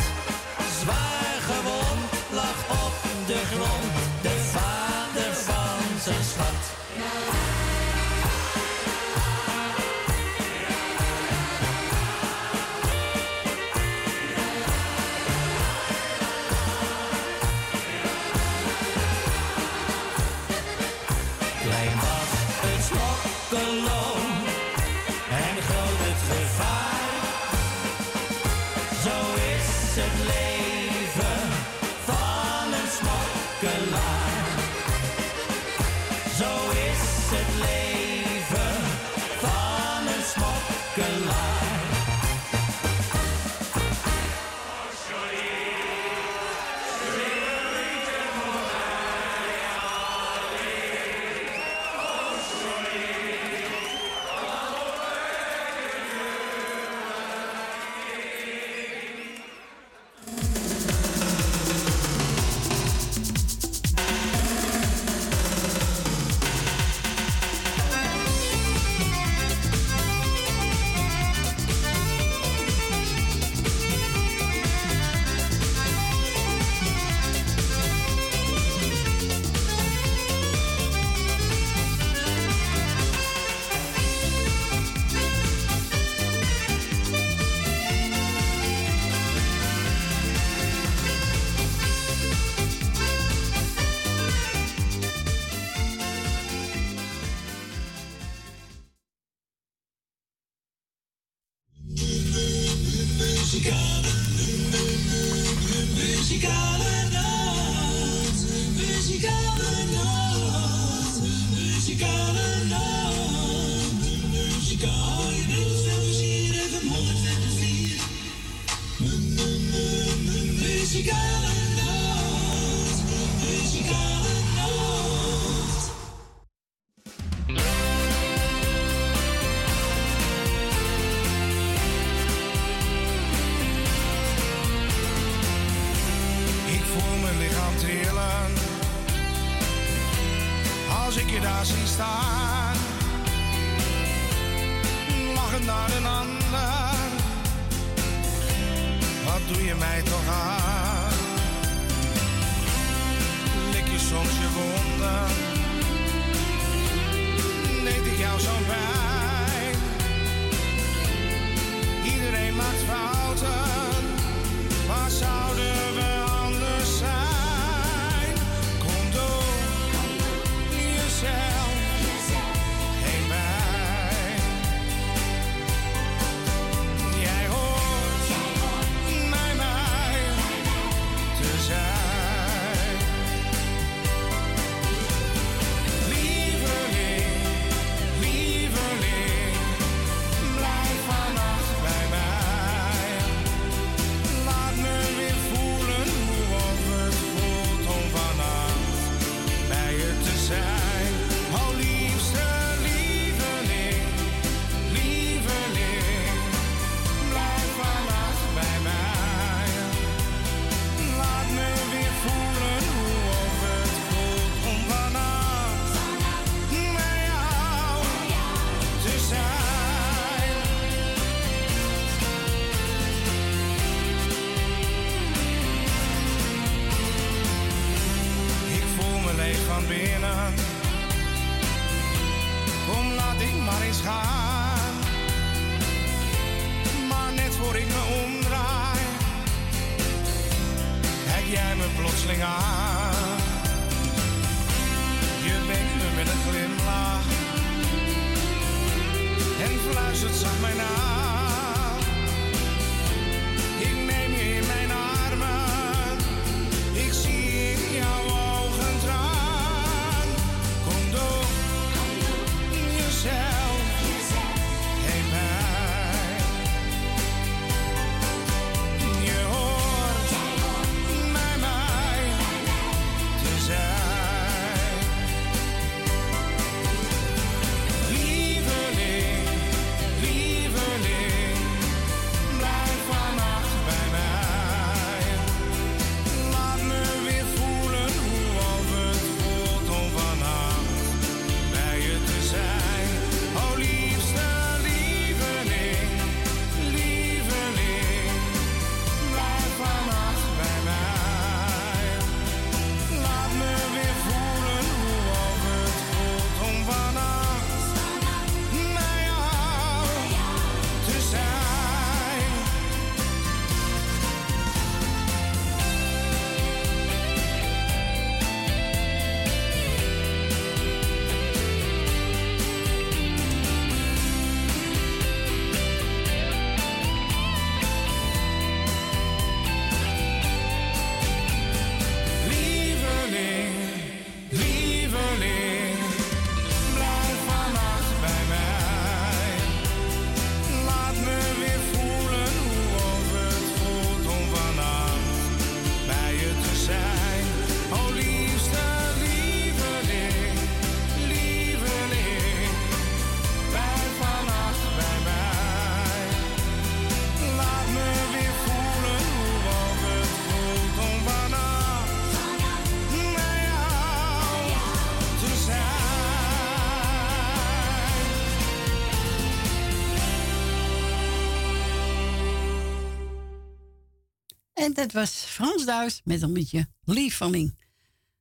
[SPEAKER 12] En
[SPEAKER 1] dat was Frans Duis met een beetje lieveling.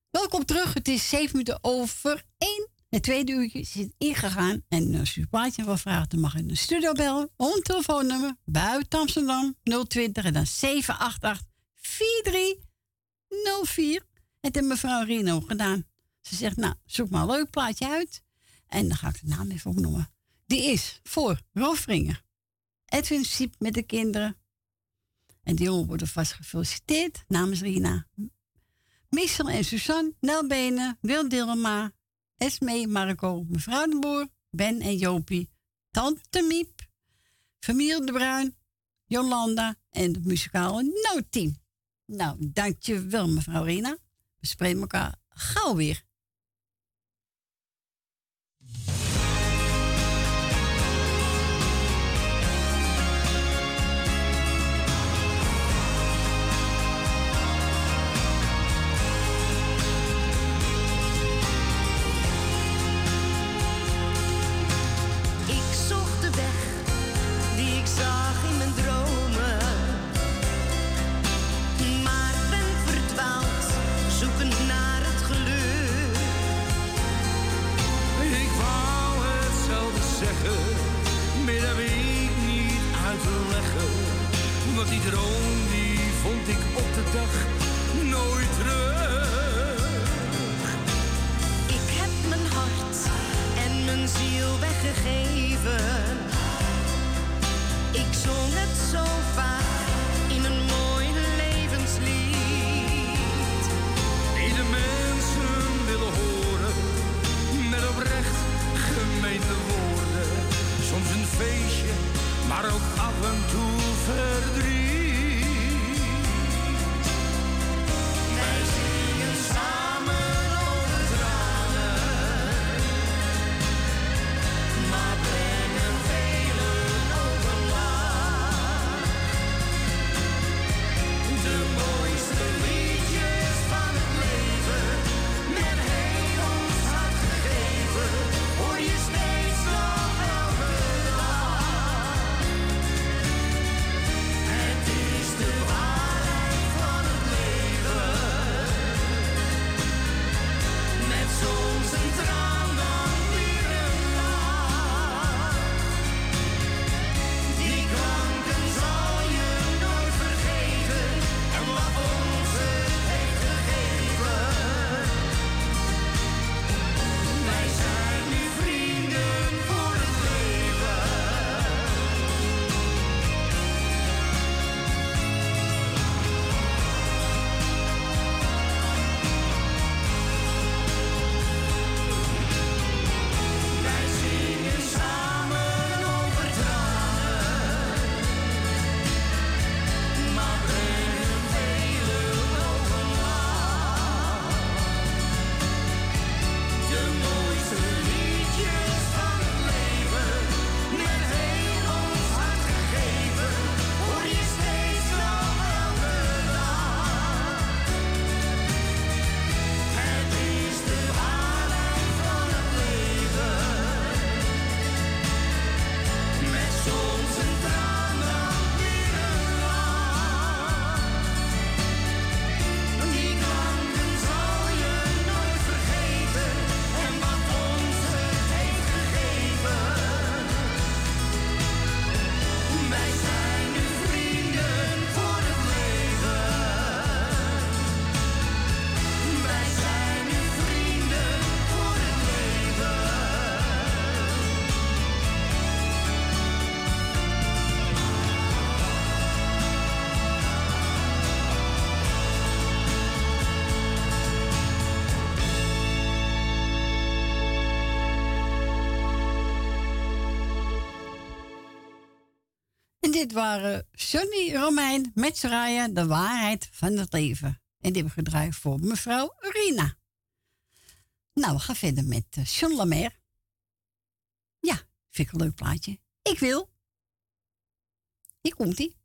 [SPEAKER 1] Welkom terug. Het is 7 minuten over één. Het tweede uurtje zit ingegaan. En eh, als u een plaatje wil vragen, dan mag u in de studio bellen. Onder telefoonnummer buiten Amsterdam 020 en dan 788 4304. Het heeft mevrouw Rino gedaan. Ze zegt, nou, zoek maar een leuk plaatje uit. En dan ga ik de naam even opnoemen. Die is voor Roffringer. Edwin Siep met de kinderen. En die jongen worden vast gefeliciteerd namens Rina. Michel en Suzanne, Nelbenen, Wil Dilma, Esme, Marco, mevrouw de Boer, Ben en Jopie, Tante Miep, familie de Bruin, Jolanda en het muzikale noodteam. Nou, dankjewel mevrouw Rina. We spreken elkaar gauw weer. Dit waren Sunny Romein met Soraya, de waarheid van het leven. En die hebben gedraaid voor mevrouw Rina. Nou, we gaan verder met uh, John Lamer. Ja, vind ik een leuk plaatje. Ik wil. Hier komt-ie.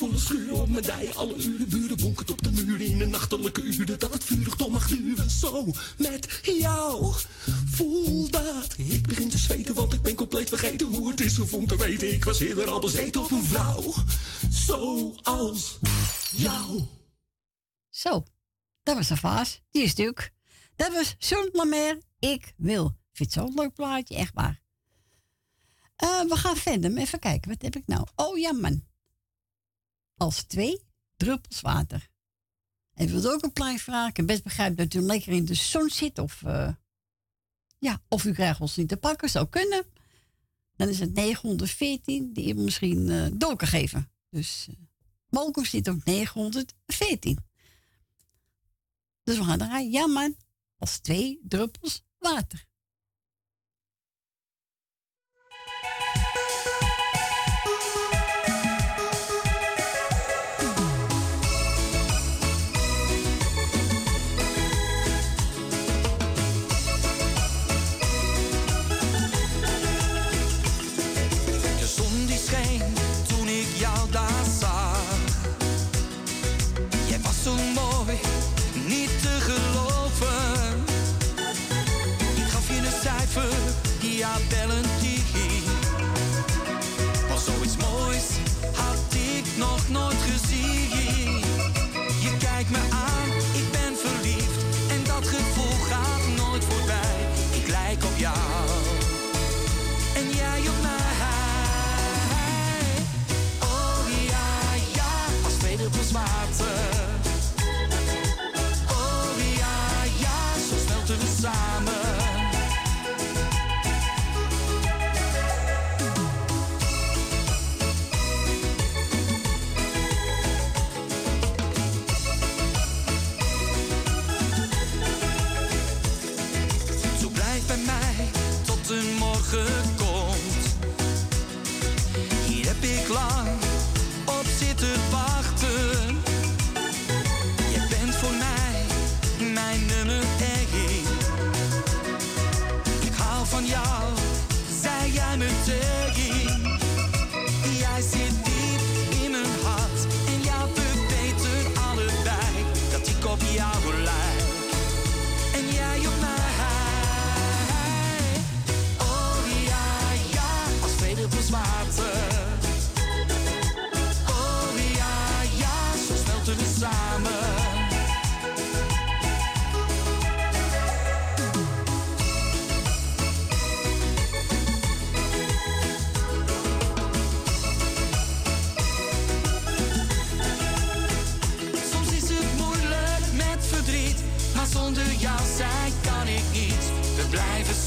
[SPEAKER 13] volle schuur op mijn dij. Alle uren buren bonkert op de muur in de nachtelijke uren. Dat het vurig toch mag duren. Zo met jou. Voel dat. Ik begin te zweten, want ik ben compleet vergeten hoe het is gevonden om te weten. Ik was eerder al bezeten op een vrouw. zo als jou.
[SPEAKER 14] Zo, dat was een vaas. Die is stuk. Dat was Zo Lamer. Ik wil. Ik vind zo'n leuk plaatje, echt waar. Eh, we gaan verder. Even kijken, wat heb ik nou? Oh ja als twee druppels water. En ik ook een plaatje vragen. Ik best begrijp dat u lekker in de zon zit. Of, eh, ja, of u krijgt ons niet te pakken. Zou kunnen. Dan is het 914 die je misschien uh, door kan geven. Dus uh, zit op 914. Dus we gaan eruit. Ja man, als twee druppels water.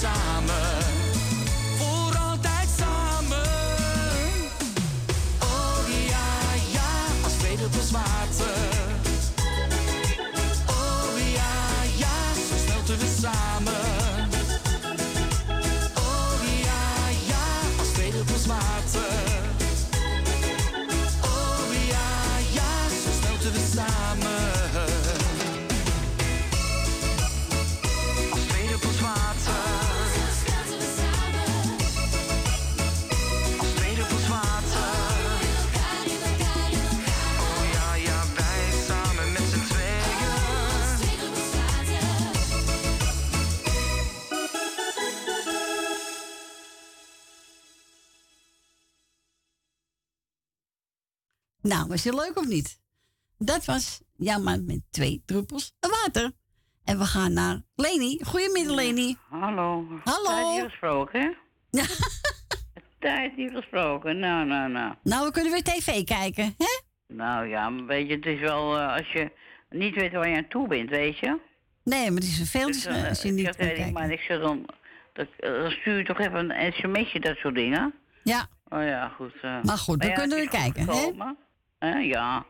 [SPEAKER 13] Samen.
[SPEAKER 1] Nou, was je leuk of niet? Dat was man met twee druppels water. En we gaan naar Leni. Goedemiddag, Leni.
[SPEAKER 15] Hallo.
[SPEAKER 1] Hallo.
[SPEAKER 15] Tijd niet gesproken, hè? Tijd niet gesproken. Nou, nou, nou.
[SPEAKER 1] Nou, we kunnen weer tv kijken, hè?
[SPEAKER 15] Nou ja, maar weet je, het is wel eh, als je niet weet waar je aan toe bent, weet je?
[SPEAKER 1] Nee, maar het is vervelend
[SPEAKER 15] Dus,
[SPEAKER 1] eh, als je
[SPEAKER 15] ik
[SPEAKER 1] niet
[SPEAKER 15] die
[SPEAKER 1] kijken.
[SPEAKER 15] man, ik zeg dan, dat, dan stuur je toch even een sms'je, dat soort dingen.
[SPEAKER 1] Ja.
[SPEAKER 15] Oh ja, goed.
[SPEAKER 1] Maar goed, we
[SPEAKER 15] ja,
[SPEAKER 1] kunnen
[SPEAKER 15] goed
[SPEAKER 1] kijken, hè?
[SPEAKER 15] Eh, ja.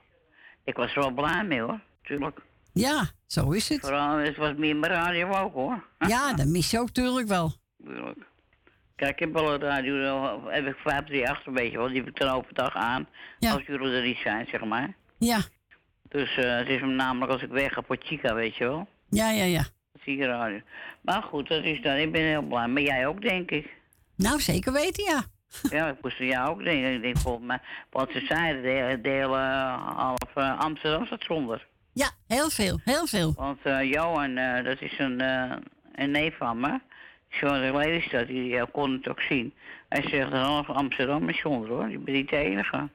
[SPEAKER 15] Ik was er wel blij mee, hoor. Tuurlijk.
[SPEAKER 1] Ja, zo is het.
[SPEAKER 15] Vooral, het was meer mijn radio ook, hoor.
[SPEAKER 1] Ja, dat mis je ook tuurlijk wel.
[SPEAKER 15] Tuurlijk. Kijk, ik heb wel een radio, heb ik 538 een beetje, want die heb ik dan overdag aan. Als jullie er niet zijn, zeg maar.
[SPEAKER 1] Ja,
[SPEAKER 15] Dus eh, het is hem namelijk als ik weg ga voor Chica, weet je wel.
[SPEAKER 1] ja, ja, ja.
[SPEAKER 15] Dat zie je radio. Maar goed, dat is dan. Ik ben heel blij. Maar jij ook, denk ik.
[SPEAKER 1] Nou, zeker weten, ja.
[SPEAKER 15] Ja, ik moest jou ook denken. Ik denk volgens mij, wat ze zeiden, de, de hele eh, half eh, Amsterdam zat zonder.
[SPEAKER 1] Ja, heel veel, heel veel.
[SPEAKER 15] Want eh, Johan, dat is een, een neef van me. Zo'n Lelystad, die kon het ook zien. Hij zegt, half Amsterdam is zonder hoor. Je bent niet de enige.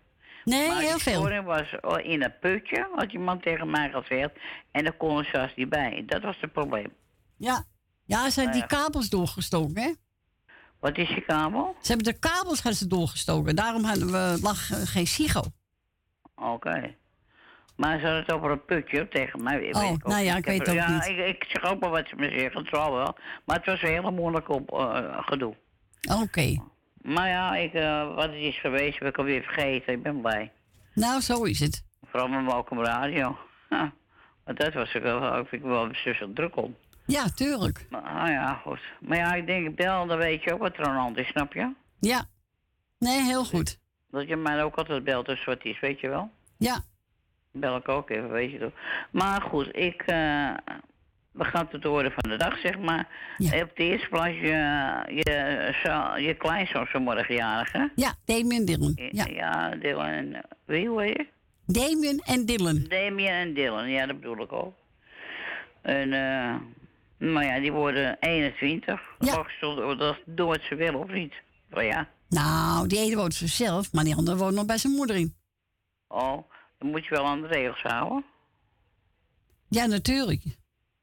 [SPEAKER 1] Nee,
[SPEAKER 15] maar
[SPEAKER 1] heel veel.
[SPEAKER 15] storing was in een putje, had iemand tegen mij gezegd. En daar kon er zelfs niet bij. Dat was het probleem.
[SPEAKER 1] Ja. Ja, ze hebben
[SPEAKER 15] Nou
[SPEAKER 1] die kabels doorgestoken, hè?
[SPEAKER 15] Wat is die kabel?
[SPEAKER 1] Ze hebben de kabels ze doorgestoken. Daarom hadden we lag eh, geen sigo.
[SPEAKER 15] Oké. Maar ze hadden het over een putje tegen mij.
[SPEAKER 1] Oh,
[SPEAKER 15] ik ook
[SPEAKER 1] nou ja, ik weet
[SPEAKER 15] heb-
[SPEAKER 1] ook
[SPEAKER 15] ja,
[SPEAKER 1] niet.
[SPEAKER 15] Ik, ik zeg ook maar wat ze me zeggen, het zal wel. Maar het was een hele moeilijk op, eh, gedoe.
[SPEAKER 1] Oké.
[SPEAKER 15] Maar ja, ik, eh, wat het is geweest, heb ik alweer vergeten. Ik ben blij.
[SPEAKER 1] Nou, zo is het.
[SPEAKER 15] Vooral met Malcolm Radio. Want dat was ik wel, ik vind ik wel zo druk om.
[SPEAKER 1] Ja, tuurlijk.
[SPEAKER 15] Ah ja, goed. Maar ja, ik denk, bel, dan weet je ook wat er aan de hand is, snap je?
[SPEAKER 1] Ja. Nee, heel goed.
[SPEAKER 15] Dat je mij ook altijd belt als wat is, weet je wel?
[SPEAKER 1] Ja.
[SPEAKER 15] Bel ik ook even, weet je toch. Maar goed, ik... eh we gaan tot de orde van de dag, zeg maar. Op de eerste plaats, je, je, zo, je kleinzoon vanmorgen jarig, hè?
[SPEAKER 1] Ja, Damien Dylan. Ja.
[SPEAKER 15] Ja, Dylan en... eh, Wie, heet je?
[SPEAKER 1] Damien en Dylan.
[SPEAKER 15] Damien en Dylan, ja, dat bedoel ik ook. En, eh... nou ja, die worden 21. Ja. Dat doen wat ze willen, of niet? Oh ja.
[SPEAKER 1] Nou, die ene woont zichzelf, maar die andere woont nog bij zijn moeder in.
[SPEAKER 15] Oh, dan moet je wel aan de regels houden.
[SPEAKER 1] Ja, natuurlijk.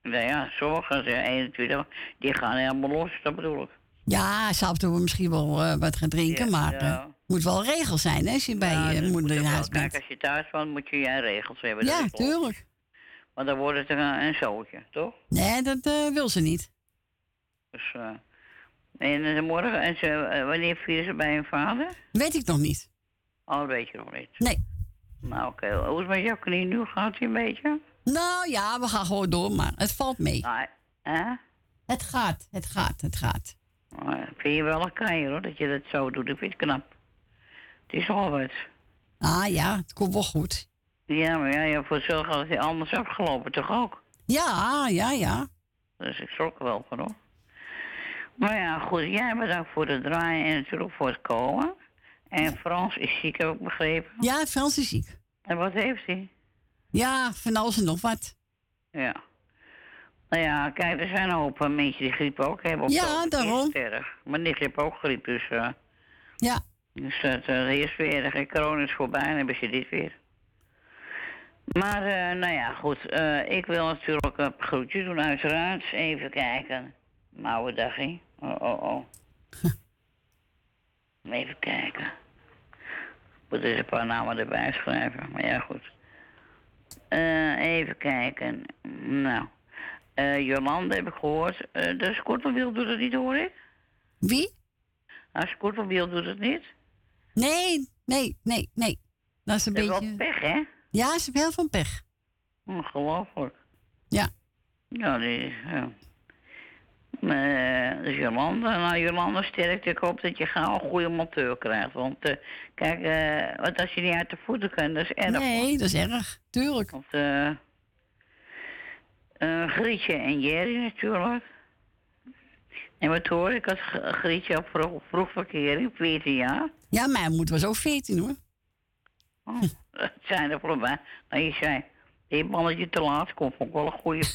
[SPEAKER 15] Nou ja, sommigen zijn 21, die gaan helemaal los, dat bedoel ik.
[SPEAKER 1] Ja, ze af en toe misschien wel eh, wat gaan drinken,
[SPEAKER 15] Ja,
[SPEAKER 1] maar
[SPEAKER 15] ja.
[SPEAKER 1] eh, moet wel regels zijn hè, als je bij je
[SPEAKER 15] dat
[SPEAKER 1] moeder in
[SPEAKER 15] wel.
[SPEAKER 1] huis bent.
[SPEAKER 15] Kijk, als je thuis woont, moet je je regels hebben.
[SPEAKER 1] Ja, tuurlijk.
[SPEAKER 15] Maar dan wordt het een, een zootje, toch?
[SPEAKER 1] Nee, dat eh, wil ze niet.
[SPEAKER 15] Dus, eh en eh, morgen, en ze, eh, wanneer vieren ze bij hun vader?
[SPEAKER 1] Weet ik nog niet.
[SPEAKER 15] Oh, dat weet je nog niet.
[SPEAKER 1] Nee.
[SPEAKER 15] Nou, oké. Hoe is het met jouw knie nu? Gaat hij een beetje?
[SPEAKER 1] Nou ja, we gaan gewoon door, maar het valt mee.
[SPEAKER 15] Nou, hè?
[SPEAKER 1] Het gaat, het gaat, het gaat.
[SPEAKER 15] Nou, vind je wel een keier, hoor, dat je dat zo doet. Ik vind het knap. Het is al wat.
[SPEAKER 1] Ah ja, het komt wel goed.
[SPEAKER 15] Ja, maar ja, ja voor zorg had hij anders afgelopen, toch ook?
[SPEAKER 1] Ja, ja, ja.
[SPEAKER 15] Dus ik schrok er wel van, hoor. Maar ja, goed. Jij bedankt voor het draaien en natuurlijk voor het komen. En Frans is ziek, heb ik begrepen.
[SPEAKER 1] Ja, Frans is ziek.
[SPEAKER 15] En wat heeft hij?
[SPEAKER 1] Ja, van alles en nog wat.
[SPEAKER 15] Ja. Nou ja, kijk, er zijn een hoop eh, mensen die griep ook hebben. Op
[SPEAKER 1] Ja,
[SPEAKER 15] het
[SPEAKER 1] daarom.
[SPEAKER 15] Het. Maar niet heeft ook griep, dus... eh
[SPEAKER 1] Ja.
[SPEAKER 15] Dus dat eh, is weer erg. En corona is voorbij en dan hebben ze dit weer. Maar, eh, nou ja, goed. eh, ik wil natuurlijk een groetje doen, uiteraard. Even kijken. Mijn oude dagje. Oh, oh, oh. Even kijken. Ik moet eens een paar namen erbij schrijven. Maar ja, goed. Eh, even kijken. Nou. Jolande heb ik gehoord. Eh de Scortelwiel doet het niet, hoor ik.
[SPEAKER 1] Wie?
[SPEAKER 15] Ah, Scortelwiel doet het niet.
[SPEAKER 1] Nee, nee, nee, nee. Dat is een
[SPEAKER 15] Dat is
[SPEAKER 1] beetje...
[SPEAKER 15] wel pech, hè?
[SPEAKER 1] Ja, ze hebben heel veel pech.
[SPEAKER 15] Ongelooflijk.
[SPEAKER 1] Ja.
[SPEAKER 15] Ja, die... Ja. Eh, dus Jolande, nou Jolande sterkte, ik hoop dat je gauw een goede monteur krijgt. Want eh, kijk, eh, wat als je niet uit de voeten kan, dat is erg.
[SPEAKER 1] Nee, dat is erg. Tuurlijk.
[SPEAKER 15] Want eh Grietje en Jerry natuurlijk. En wat hoor ik, had G- Grietje op vroeg, vroegverkering, 14 jaar.
[SPEAKER 1] Ja, mijn moeder was ook 14 hoor.
[SPEAKER 15] Oh, dat zijn er voorbij. Nou, je zei, die balletje te laat komt, ik wel een goede.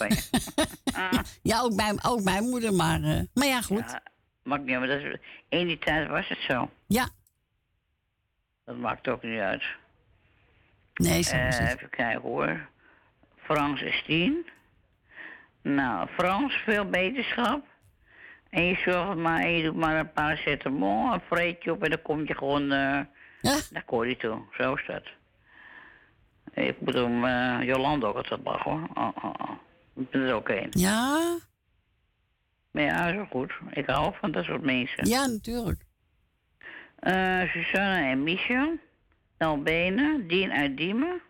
[SPEAKER 15] Ah.
[SPEAKER 1] Ja, ook mijn, ook mijn moeder, maar, eh, maar ja, goed.
[SPEAKER 15] Ja, maakt niet uit, maar dat is, in die tijd was het zo.
[SPEAKER 1] Ja.
[SPEAKER 15] Dat maakt ook niet uit.
[SPEAKER 1] Nee, zo is
[SPEAKER 15] Eh, even kijken hoor. Frans is tien. Nou, Frans, veel beterschap. En je zorgt maar, en je doet maar een paracetamol, een vreetje op en dan kom je gewoon eh naar Corrie toe. Zo is dat. Ik moet hem eh Jolande ook altijd lachen hoor. Oh, oh, oh. Ik ben er ook een.
[SPEAKER 1] Ja?
[SPEAKER 15] Maar ja, wel goed. Ik hou van dat soort mensen.
[SPEAKER 1] Ja, natuurlijk.
[SPEAKER 15] Eh Susanne en Michel. Albene, Dien uit Diemen.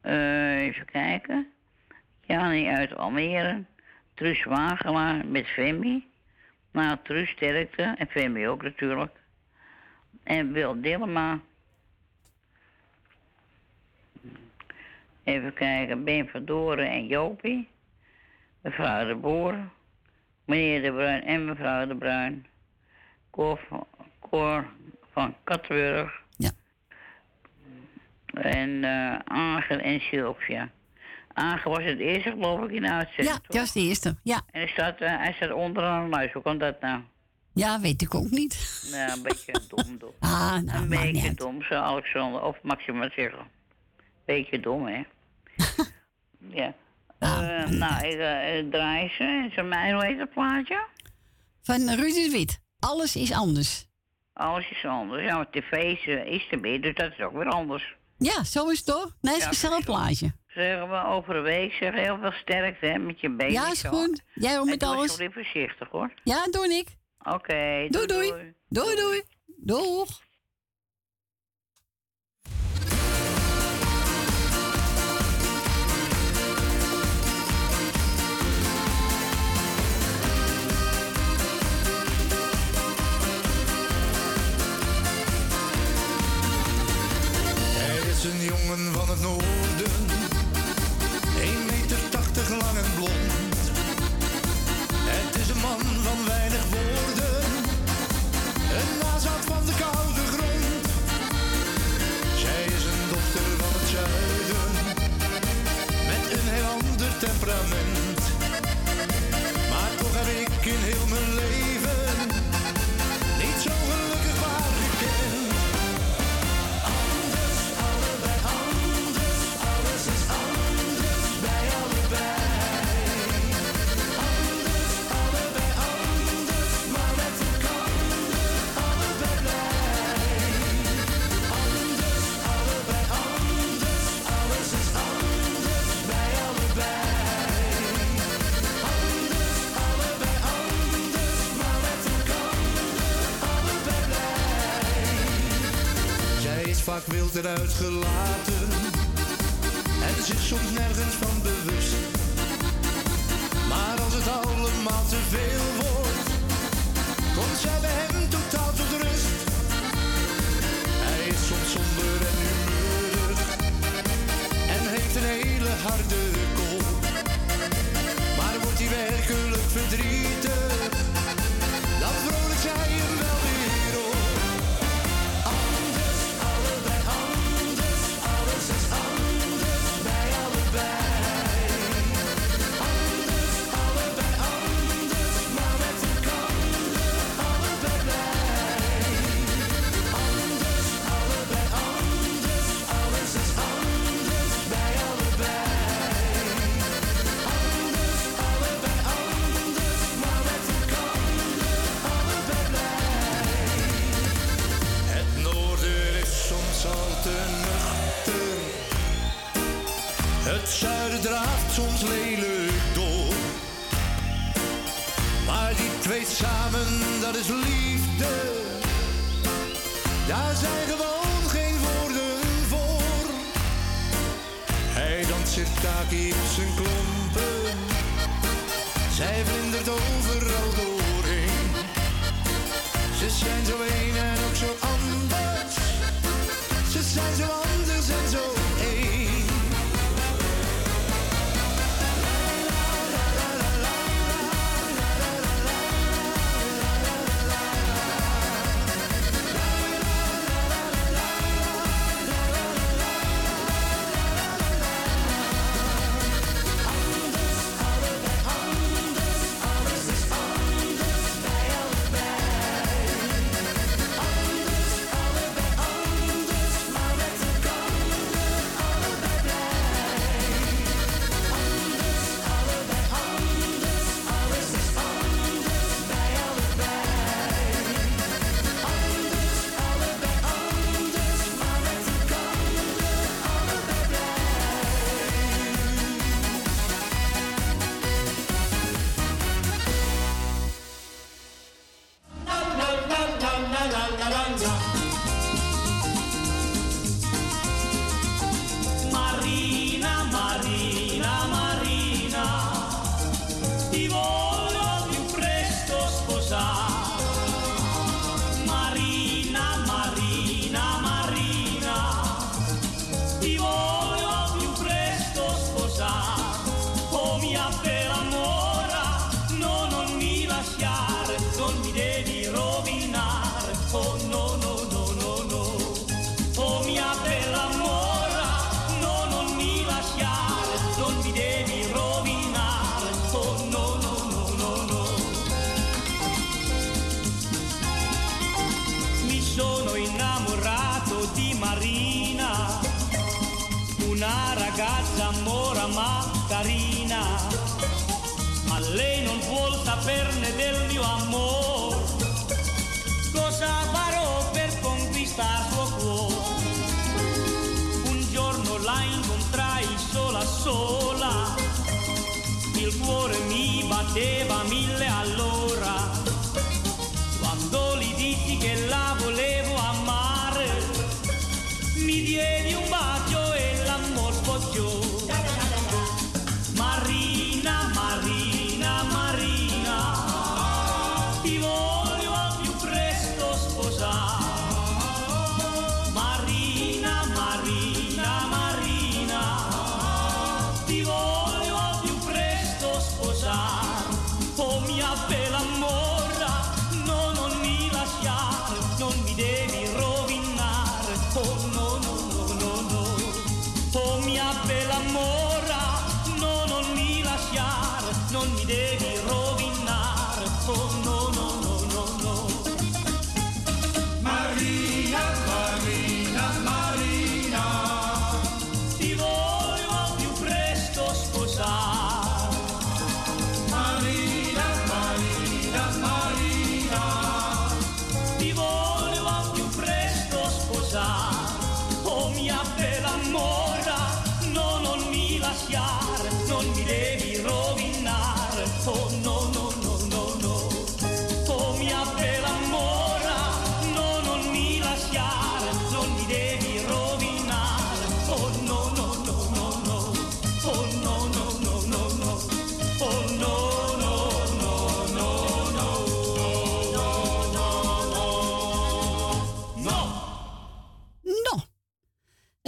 [SPEAKER 15] Eh, even kijken. Jani uit Almere. Truus Wagelaar met Femi. Nou, Truus sterkte. En Femi ook natuurlijk. En Wil Dillema. Even kijken. Ben van Doren en Jopie. Mevrouw de Boer. Meneer de Bruin en mevrouw de Bruin. Cor van, Cor van Kattenburg.
[SPEAKER 1] Ja.
[SPEAKER 15] En Angel en Sylvia. Angel was het eerste, geloof ik, in de uitzending.
[SPEAKER 1] Ja, dat is de eerste. Ja.
[SPEAKER 15] En hij staat, eh, hij staat onderaan. Hoe kan dat nou?
[SPEAKER 1] Ja, weet ik ook niet.
[SPEAKER 15] Nou, een beetje dom, dom.
[SPEAKER 1] Ah, nou,
[SPEAKER 15] een beetje dom, zou Alexander of Maxima zeggen. Beetje dom, hè? ja. Eh, nou, ik ik draai ze. En ze mij, hoe heet dat plaatje?
[SPEAKER 1] Van Ruud Wit. Alles is anders.
[SPEAKER 15] Alles is anders. Ja, maar tv is, eh, is er weer, dus dat is ook weer anders.
[SPEAKER 1] Ja, zo is het toch? Nee, het is
[SPEAKER 15] Ja,
[SPEAKER 1] een plaatje.
[SPEAKER 15] Zeggen we over een week, zeg heel veel sterkte hè, met je benen.
[SPEAKER 1] Ja, is
[SPEAKER 15] zo.
[SPEAKER 1] goed. Jij ook
[SPEAKER 15] En
[SPEAKER 1] met
[SPEAKER 15] doe
[SPEAKER 1] alles.
[SPEAKER 15] alsjeblieft voorzichtig hoor.
[SPEAKER 1] Ja, doe ik.
[SPEAKER 15] Oké,
[SPEAKER 1] Doei, doei.
[SPEAKER 15] doei.
[SPEAKER 1] Doei, doei. Doeg.
[SPEAKER 12] Eruit gelaten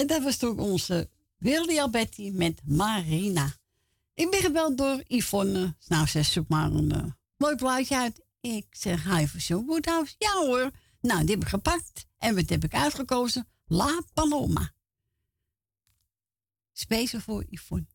[SPEAKER 16] dat
[SPEAKER 1] was toen onze wilde Alberti met Marina. Ik ben gebeld door Yvonne. Nou, ze zoekt maar een eh, mooi plaatje uit. Ik zeg, hi voor zo'n Woodhouse. Ja hoor. Nou, die heb ik gepakt. En wat heb ik uitgekozen? La Paloma. Speciaal voor Yvonne.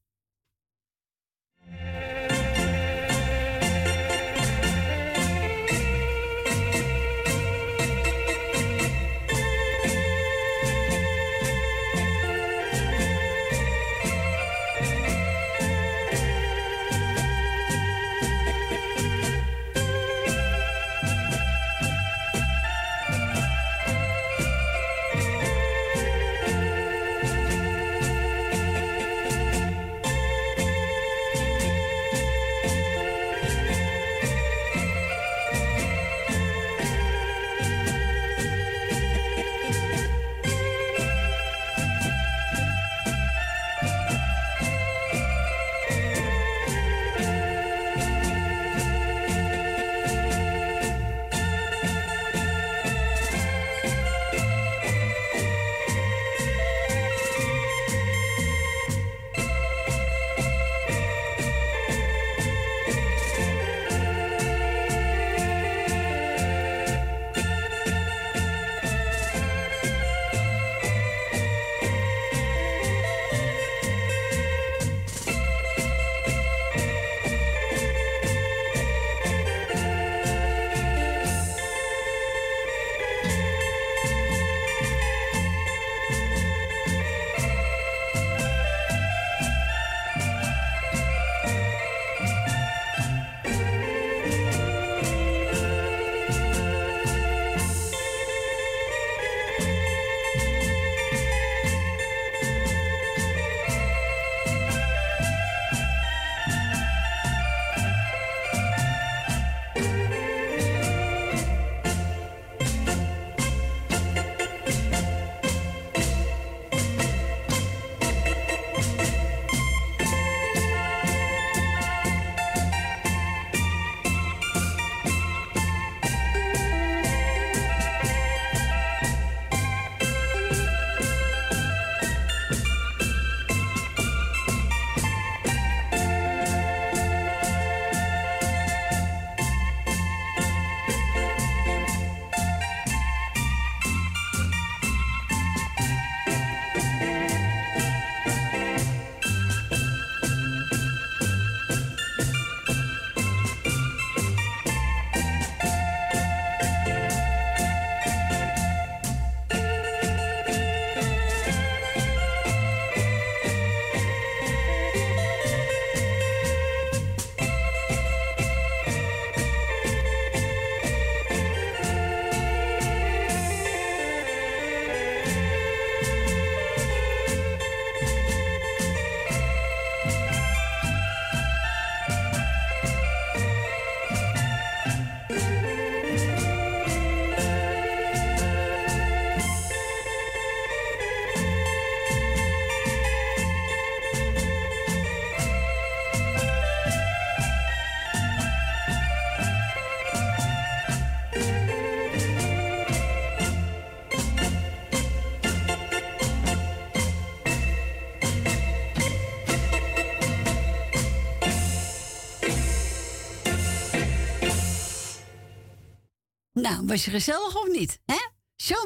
[SPEAKER 1] Was je gezellig of niet? Hè?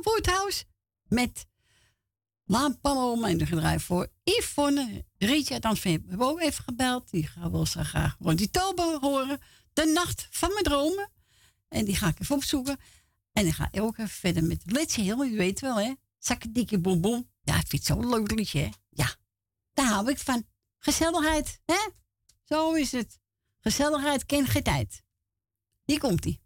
[SPEAKER 1] Woodhouse met Laan Paloma en gedraai voor Yvonne. Rietje dan hebben we ook even gebeld. Die gaan wel zo graag die Tober horen. De nacht van mijn dromen. En die ga ik even opzoeken. En dan ga ik ook even verder met Letje Heel. Je weet wel, hè? Zakke boem boem. Ja, ik vind het zo'n leuk liedje, hè? Ja, daar hou ik van. Gezelligheid, hè? Zo is het. Gezelligheid kent geen tijd. Hier komt-ie.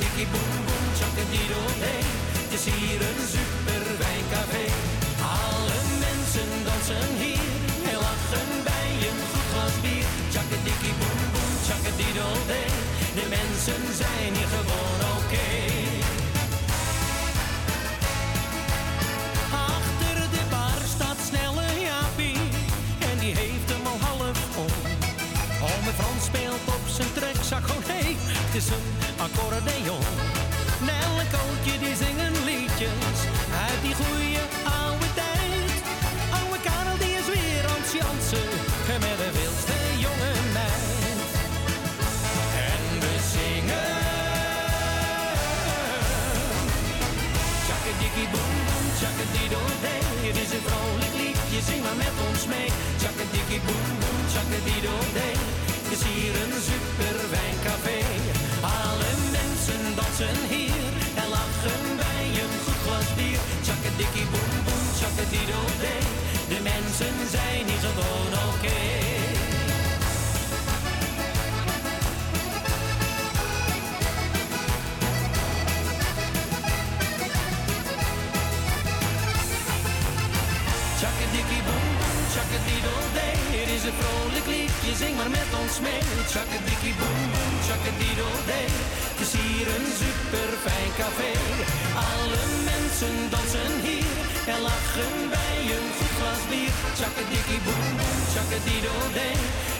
[SPEAKER 14] Dikkie boem boem, tjakkadidoodee. Het is hier een super wijncafé. Alle mensen dansen hier en lachen bij een goed glas bier. Tjakkadikkie boem boem, tjakkadidoodee. De mensen zijn hier gewoon trekzak, oh nee, het is een accordeon. Nel en Kootje die zingen liedjes uit die goeie oude tijd. Oude Karel die is weer aan het jansen met de wildste jonge meid. En we zingen. Tjakkadikkie boem boem, tjakkadidoodee. Het is een vrolijk liedje, zing maar met ons mee. Tjakkadikkie boem hier en lachen bij een goed glas bier. Tjakkadikkie boem boem, tjakkadidoodee. De mensen zijn hier gewoon oké. Tjakkadikkie boem boem, tjakkadidoodee. Het is een vrolijk liedje, zing maar met ons mee. Tjakkadikkie boem boem, tjakkadidoodee. Hier een super fijn café. Alle mensen dansen hier en lachen bij een glas bier. Tjakkadikkie boem boem, tjakkadidoodee.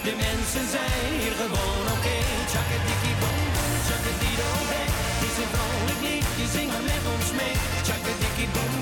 [SPEAKER 14] De mensen zijn hier gewoon oké. Tjakkadikkie boem boem, tjakkadidoodee. Het is een vrolijk liedje, zing maar met ons mee. Tjakkadikkie boem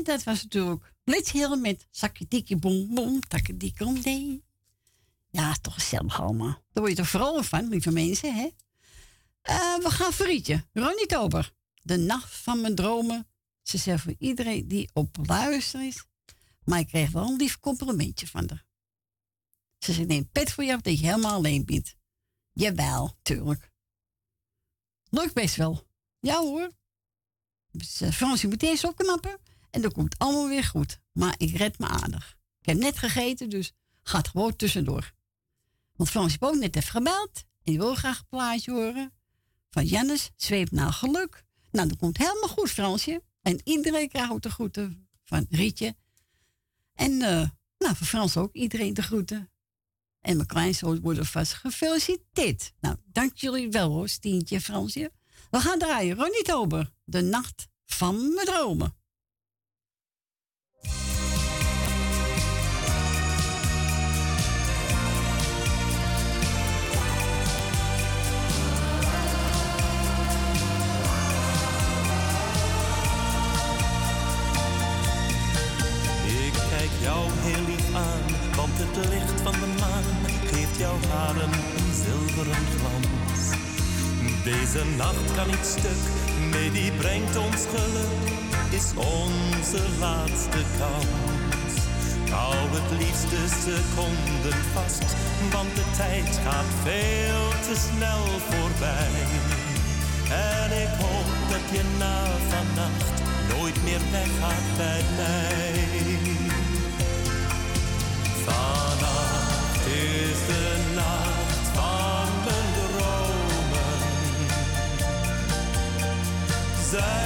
[SPEAKER 14] En
[SPEAKER 1] dat was natuurlijk Blitzheel met Sakkedikkie boem boem, takkedikke om dee. Ja, toch gezellig allemaal. Daar word je toch vooral van, lieve mensen, hè? Eh, we gaan voor Rietje. Ronnie Tober. De nacht van mijn dromen. Ze zegt voor iedereen die op luister is. Maar ik kreeg wel een lief complimentje van haar. Ze zegt, neem pet voor af dat je helemaal alleen bent. Jawel, tuurlijk. Lukt best wel. Ja hoor. Dus, uh, Frans, je moet eerst opknappen. En dan komt allemaal weer goed. Maar ik red me aardig. Ik heb net gegeten, dus gaat gewoon tussendoor. Want Frans heeft ook net even gebeld. En die wil graag een plaatje horen. Van Jannes, zweep naar geluk. Nou, dat komt helemaal goed, Fransje. En iedereen krijgt de groeten van Rietje. En uh, nou, voor Frans ook iedereen de groeten. En mijn kleinzoon worden vast gefeliciteerd. Nou, dank jullie wel hoor, Stientje en Fransje. We gaan draaien. Ronnie Tober, de nacht van mijn dromen.
[SPEAKER 17] Jouw haren een zilveren glans. Deze nacht kan niet stuk, nee die brengt ons geluk, is onze laatste kans. Hou het liefste seconden vast, want de tijd gaat veel te snel voorbij. En ik hoop dat je na vannacht nooit meer weggaat bij mij. Vannacht Zijn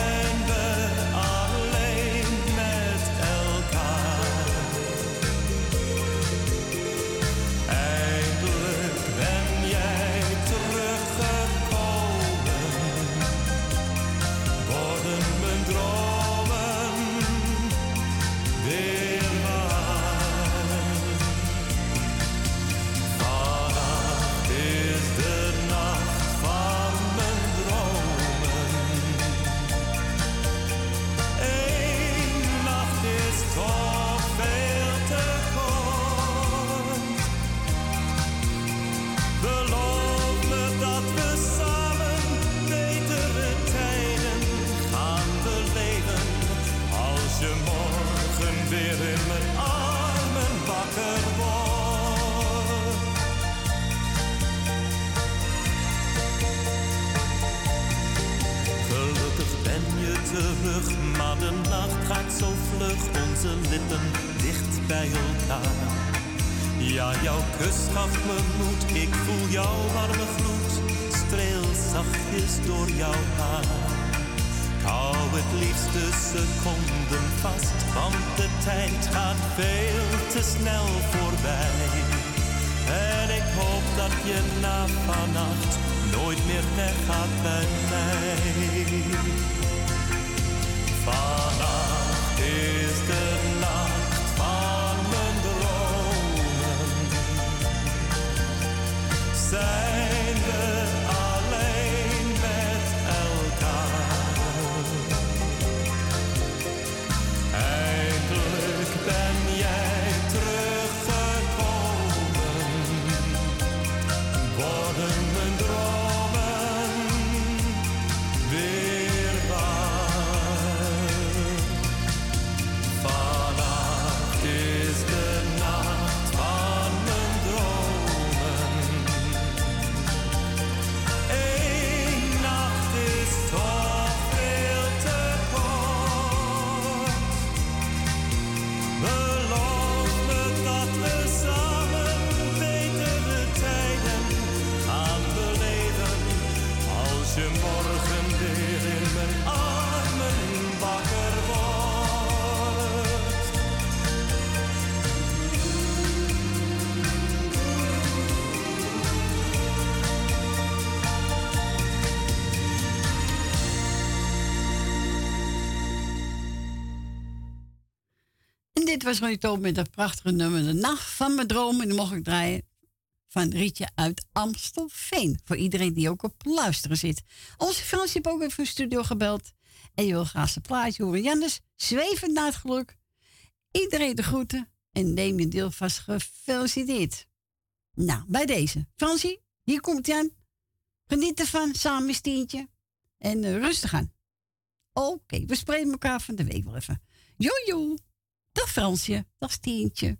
[SPEAKER 1] was Ronnie Toop met dat prachtige nummer De Nacht van mijn droom. En die mocht ik draaien van Rietje uit Amstelveen. Voor iedereen die ook op luisteren zit. Onze Frans heeft ook even een studio gebeld. En je wil graag zijn plaatje horen. Jannes, zwevend naar het geluk. Iedereen de groeten. En neem je deel vast gefeliciteerd. Nou, bij deze. Fransie, hier komt hij aan. Geniet ervan, samen met Stientje. En eh, rustig aan. Oké, we spreken elkaar van de week wel even. Jojo. Dag Fransje. Dag Stientje.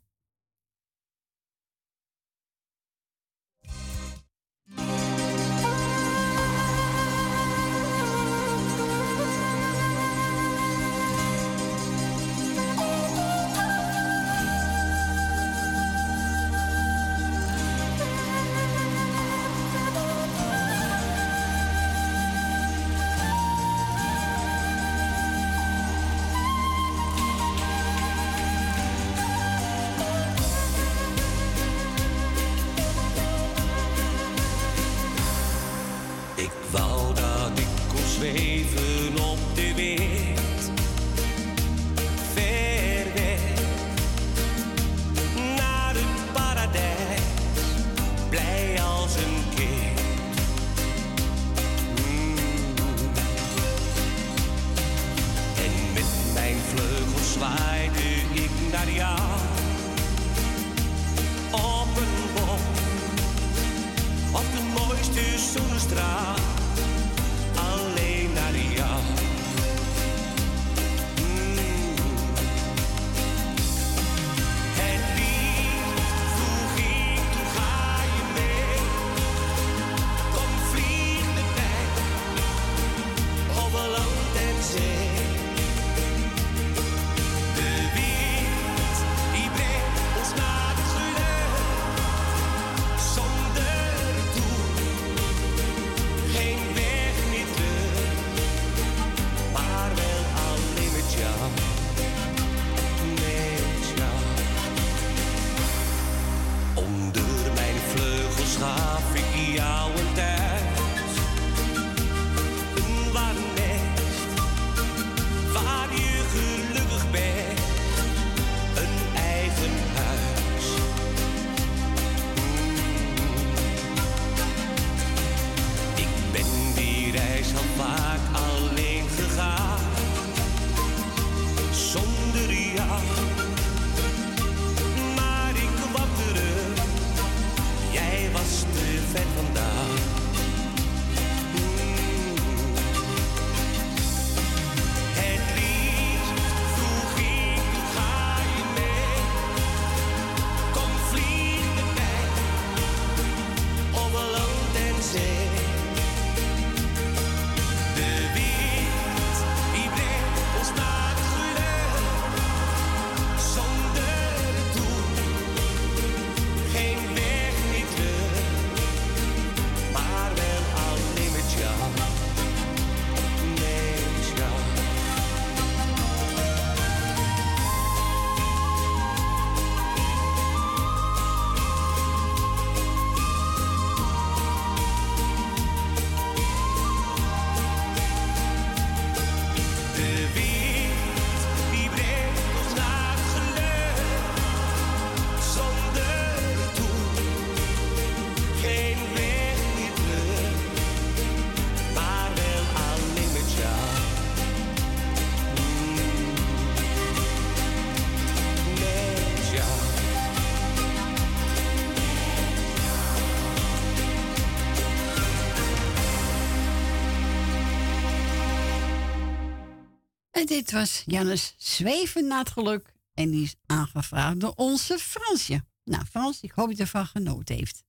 [SPEAKER 1] Dit was Jannes Zweven naar het geluk. En die is aangevraagd door onze Fransje. Nou, Frans, ik hoop dat je ervan genoten heeft.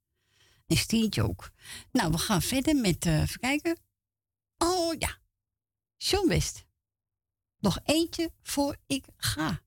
[SPEAKER 1] En Stientje ook. Nou, we gaan verder met, eh even kijken. Oh ja, John West. Nog eentje voor ik ga.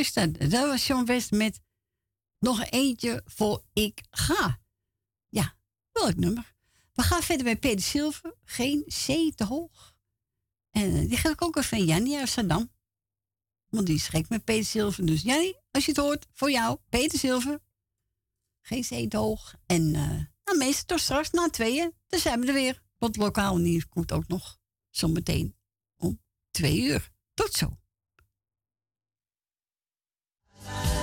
[SPEAKER 1] Is dat. Was John West met nog eentje voor Ik Ga. Ja, welk nummer? We gaan verder bij Peter Silver. Geen C te hoog. En eh, die ga ik ook even van Jannie uit. Want die is met Peter Silver. Dus Jannie, als je het hoort, voor jou, Peter Silver. Geen C te hoog. En uh, nou, meestal straks na tweeën. Dan zijn we er weer. Want lokaal nieuws komt ook nog zometeen om twee uur. Tot zo.
[SPEAKER 18] Bye.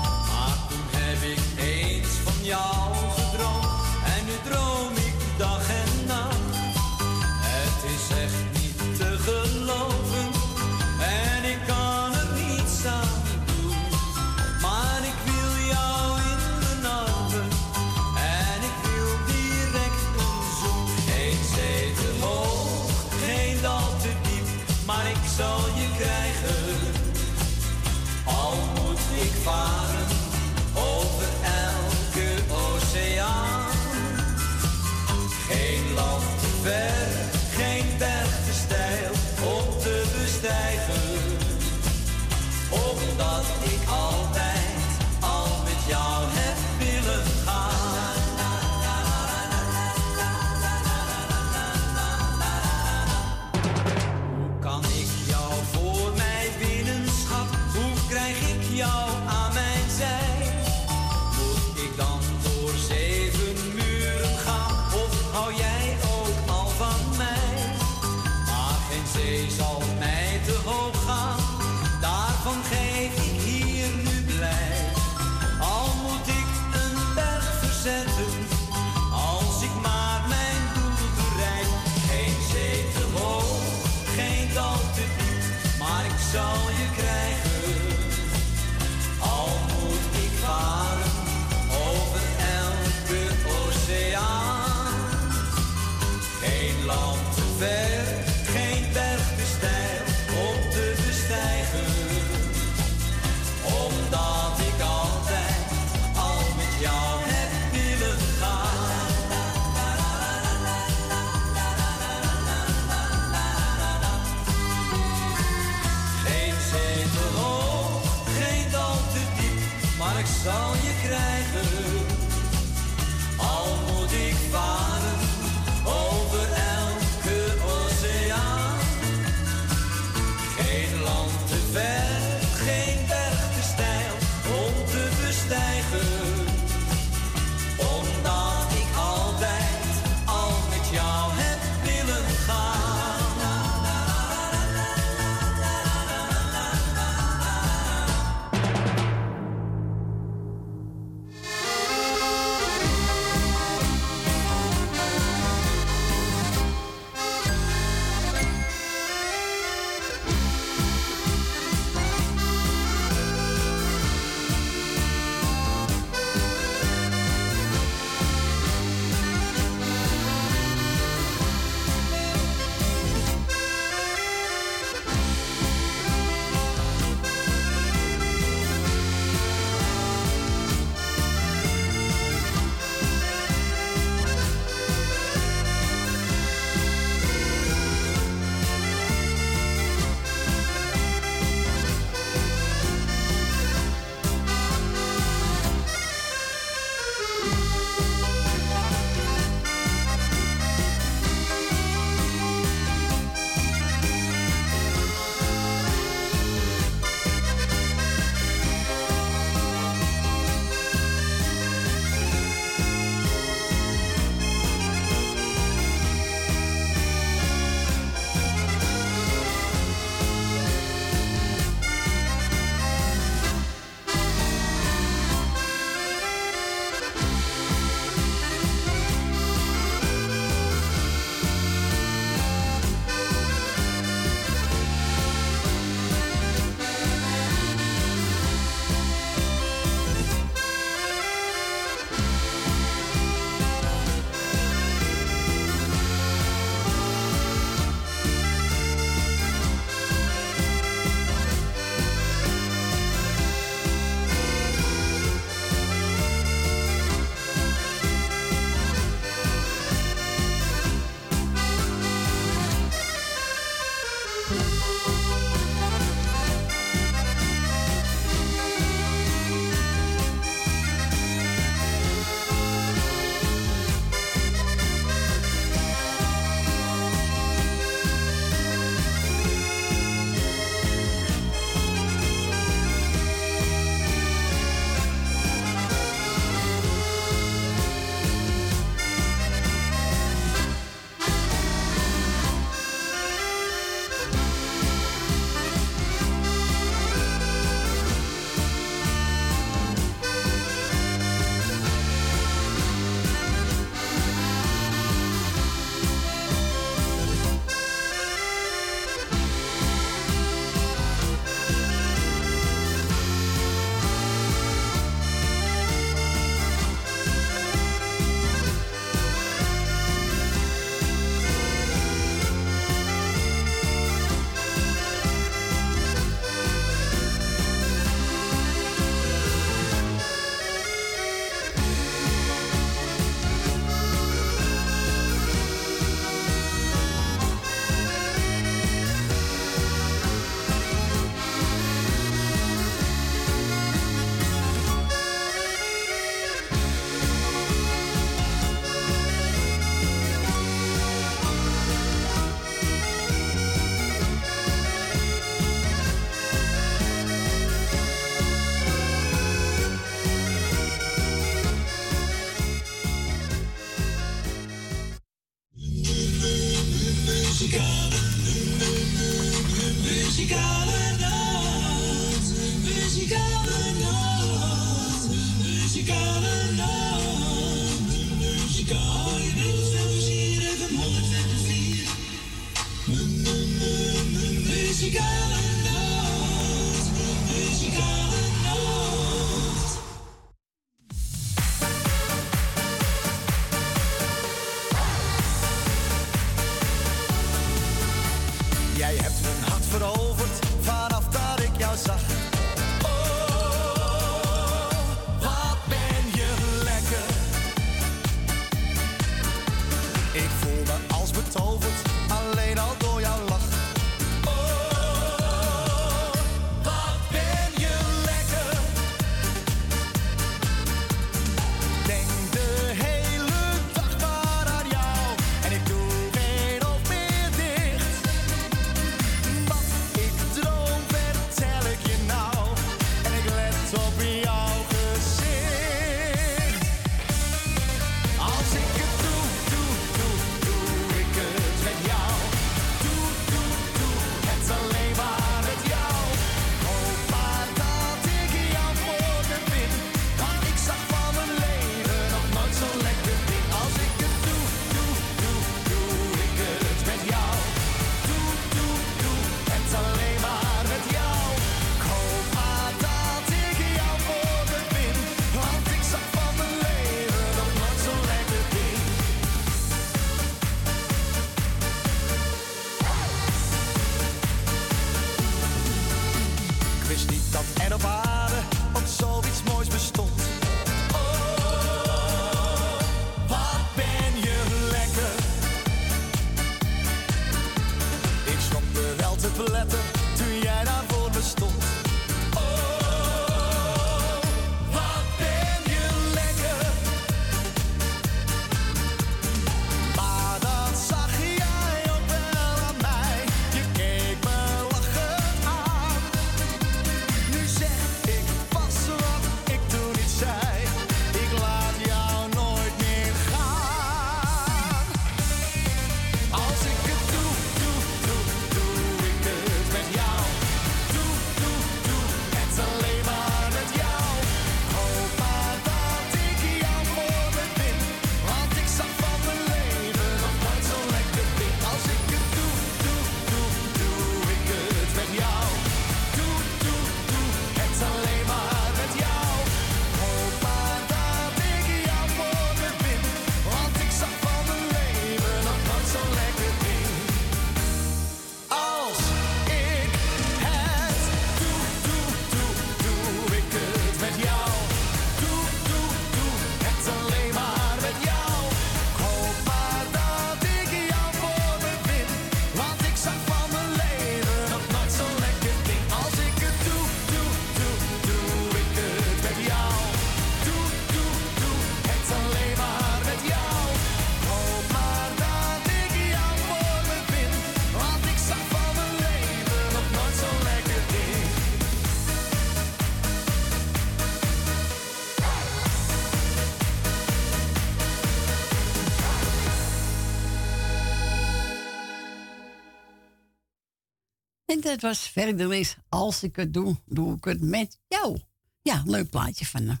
[SPEAKER 1] En dat was verder is Als ik het doe, doe ik het met jou. Ja, leuk plaatje van hem.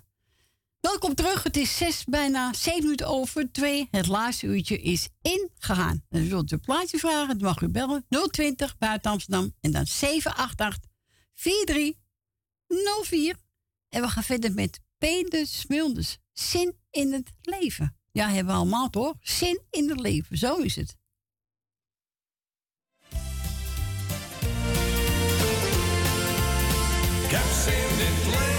[SPEAKER 1] Welkom terug. Het is zes, bijna zeven minuten over twee. Het laatste uurtje is ingegaan. Dan wilt u plaatje vragen, dan mag u bellen. 020 buiten Amsterdam en dan 788 4304. En we gaan verder met Peter Smulders. Zin in het leven. Ja, hebben we allemaal hoor. Zin in het leven, zo is het.
[SPEAKER 19] gaps in dit leven.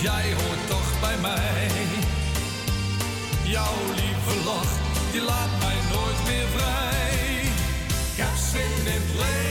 [SPEAKER 19] jij hoort toch bij mij. Jouw lieve lach, die laat mij nooit meer vrij. Ik heb zin in het leven.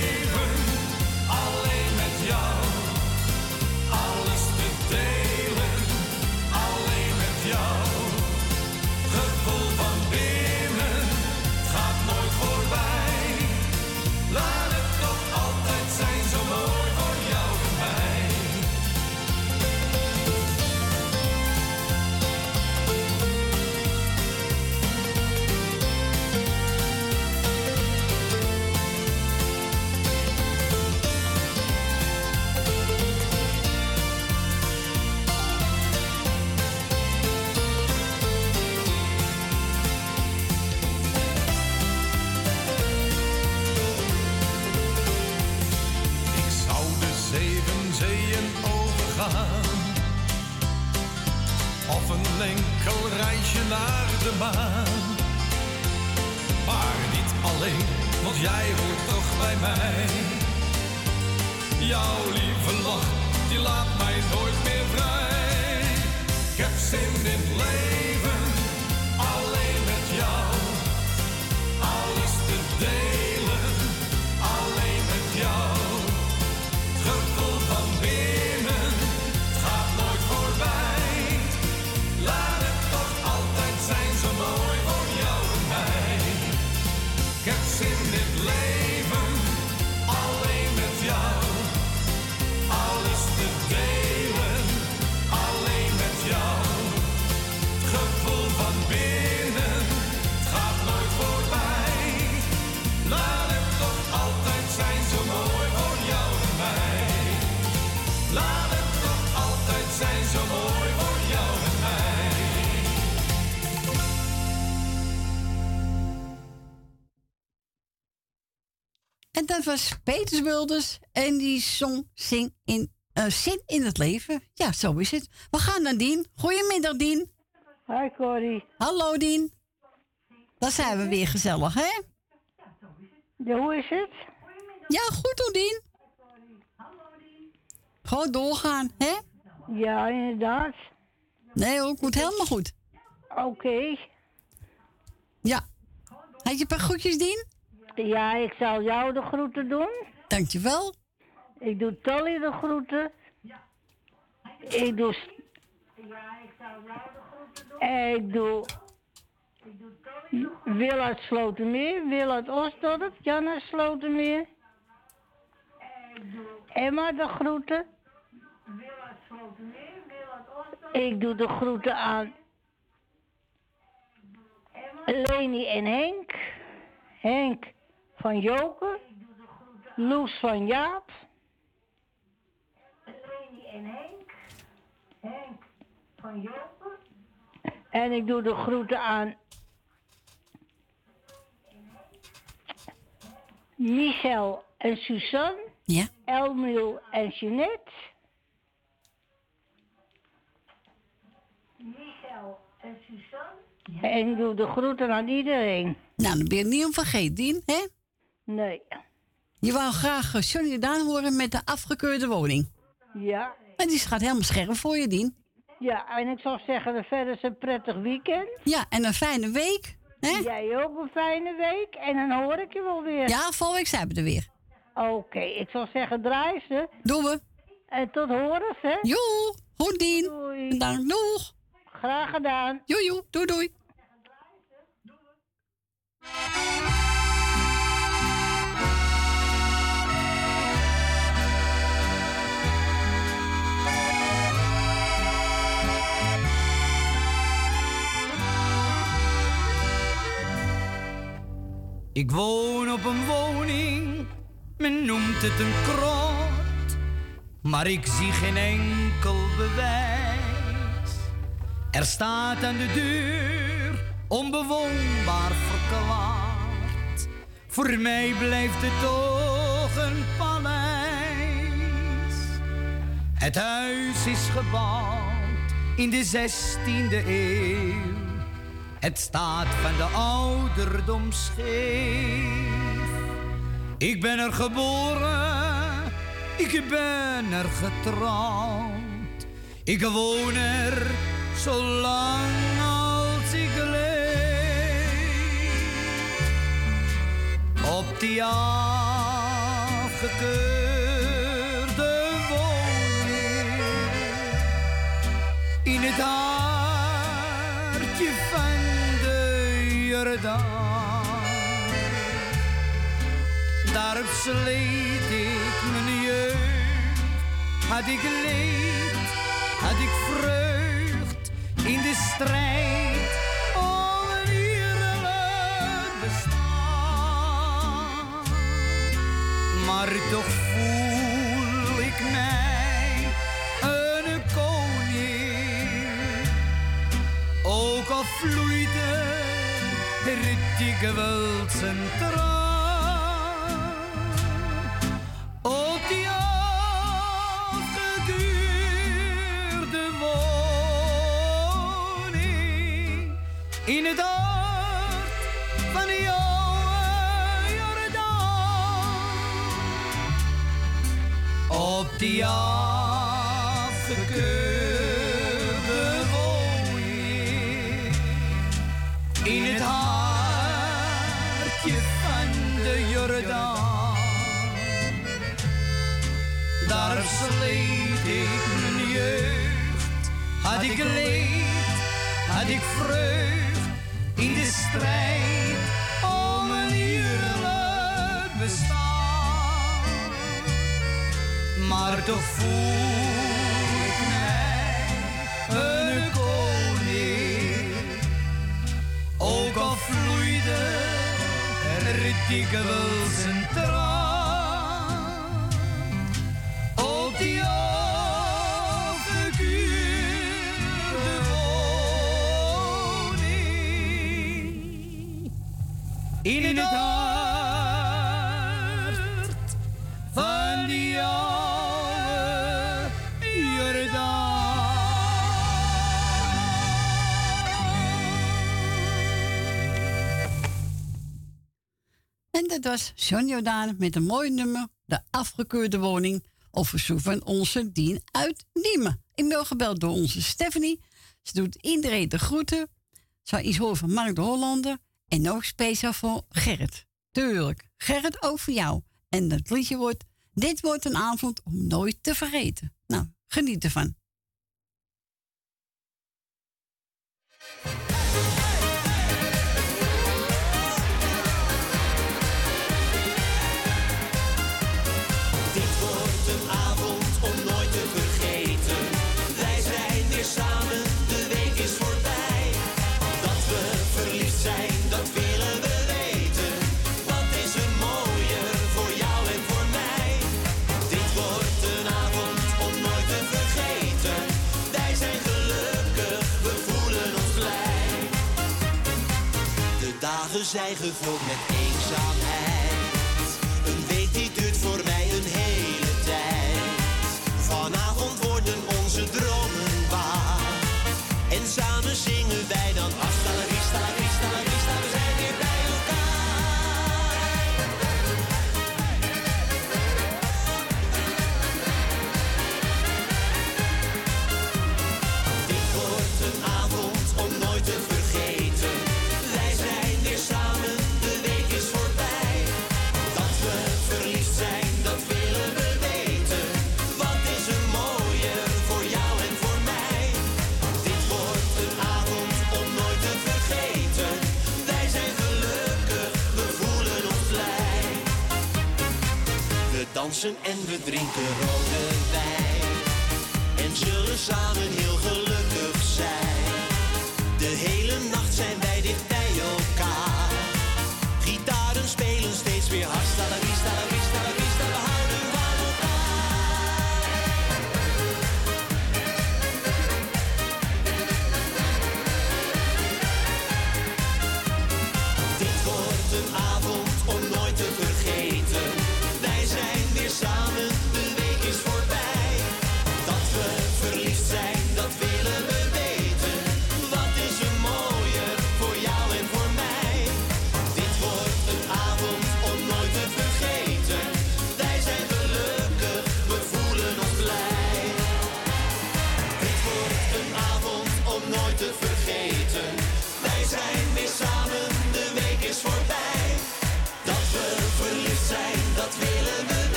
[SPEAKER 19] een enkel reisje naar de maan. Maar niet alleen, want jij hoort toch bij mij. Jouw lieve lach, die laat mij nooit meer vrij. Ik heb zin in het leven.
[SPEAKER 1] En dat was Peters Wilders. En die zong Zing in, eh, Zin in het leven. Ja, zo is het. We gaan naar Dien. Goedemiddag, Dien.
[SPEAKER 20] Hi, Corrie.
[SPEAKER 1] Hallo, Dien. Dan zijn we weer gezellig, hè?
[SPEAKER 20] Ja, hoe is het?
[SPEAKER 1] Ja, goed hoor, Dien. Gewoon doorgaan, hè?
[SPEAKER 20] Ja, inderdaad.
[SPEAKER 1] Nee hoor, komt helemaal goed.
[SPEAKER 20] Oké.
[SPEAKER 1] Ja. Had je een paar groetjes, Dien?
[SPEAKER 20] Ja, ik zal jou de groeten doen.
[SPEAKER 1] Dankjewel.
[SPEAKER 20] Ik doe Tolly de groeten. Ik doe... s- Ik doe... Wil uit Slotermeer, Wil uit Osdorp, Jan uit Slotermeer. Emma de groeten. Ik doe de groeten aan Leni en Henk. Henk van Joke. Loes van Jaap. Leni en Henk. Henk van Joke. En ik doe de groeten aan Michel en Suzanne.
[SPEAKER 1] Ja.
[SPEAKER 20] Elmiel en Jeanette. Michel en Suzanne. En ik doe de groeten aan iedereen.
[SPEAKER 1] Nou, dan ben je niet om vergeten, Dien, hè?
[SPEAKER 20] Nee.
[SPEAKER 1] Je wou graag eh, Johnny Daan horen met de afgekeurde woning.
[SPEAKER 20] Ja.
[SPEAKER 1] En die gaat helemaal scherp voor je, Dien.
[SPEAKER 20] Ja, en ik zou zeggen, verder is een prettig weekend.
[SPEAKER 1] Ja, en een fijne week. Hè?
[SPEAKER 20] Jij ook een fijne week. En dan hoor ik je wel weer.
[SPEAKER 1] Ja, volgende week zijn we er weer.
[SPEAKER 20] Oké, ik zou zeggen, draai ze.
[SPEAKER 1] Doen we.
[SPEAKER 20] En tot horen, hè?
[SPEAKER 1] Joe, goed Dien.
[SPEAKER 20] Doei.
[SPEAKER 1] Doeg.
[SPEAKER 20] Graag gedaan.
[SPEAKER 1] Joe, joe, doei, doei.
[SPEAKER 9] Ik woon op een woning, men noemt het een krot, maar ik zie geen enkel bewijs. Er staat aan de deur onbewoonbaar verklaard. Voor mij blijft het toch een paleis. Het huis is gebouwd in de 16e eeuw. Het staat van de ouderdom scheef. Ik ben er geboren, ik ben er getrouwd. Ik woon er zolang als ik leef. Op die afgekeurde woning in het hartje Jordaan. Daar sleet ik mijn jeugd, had ik leed, had ik vreugd in de strijd een bestaan. Maar toch voel ik mij een koning, ook al vloeide dikwijls een traan. Op die woning in het hart van jouw Jordaan. Op die Daar sleet ik mijn jeugd, had ik leed, had ik vreugd in de strijd om een eerlijk bestaan. Maar toch voel ik mij een koning, ook al vloeide er dikwijls een in het hart van die oude Jordaan.
[SPEAKER 1] En dat was John Jordaan met een mooi nummer, de afgekeurde woning, of verzoek van onze dien uit Diemen. Ik ben gebeld door onze Stephanie. Ze doet iedereen de groeten. Ze iets horen van Mark de Hollander. En nog speciaal voor Gerrit. Tuurlijk, Gerrit over jou. En dat liedje wordt, dit wordt een avond om nooit te vergeten. Nou, geniet ervan.
[SPEAKER 3] dagen zijn gevuld met eenzaamheid. en we drinken rode wijn. En zullen samen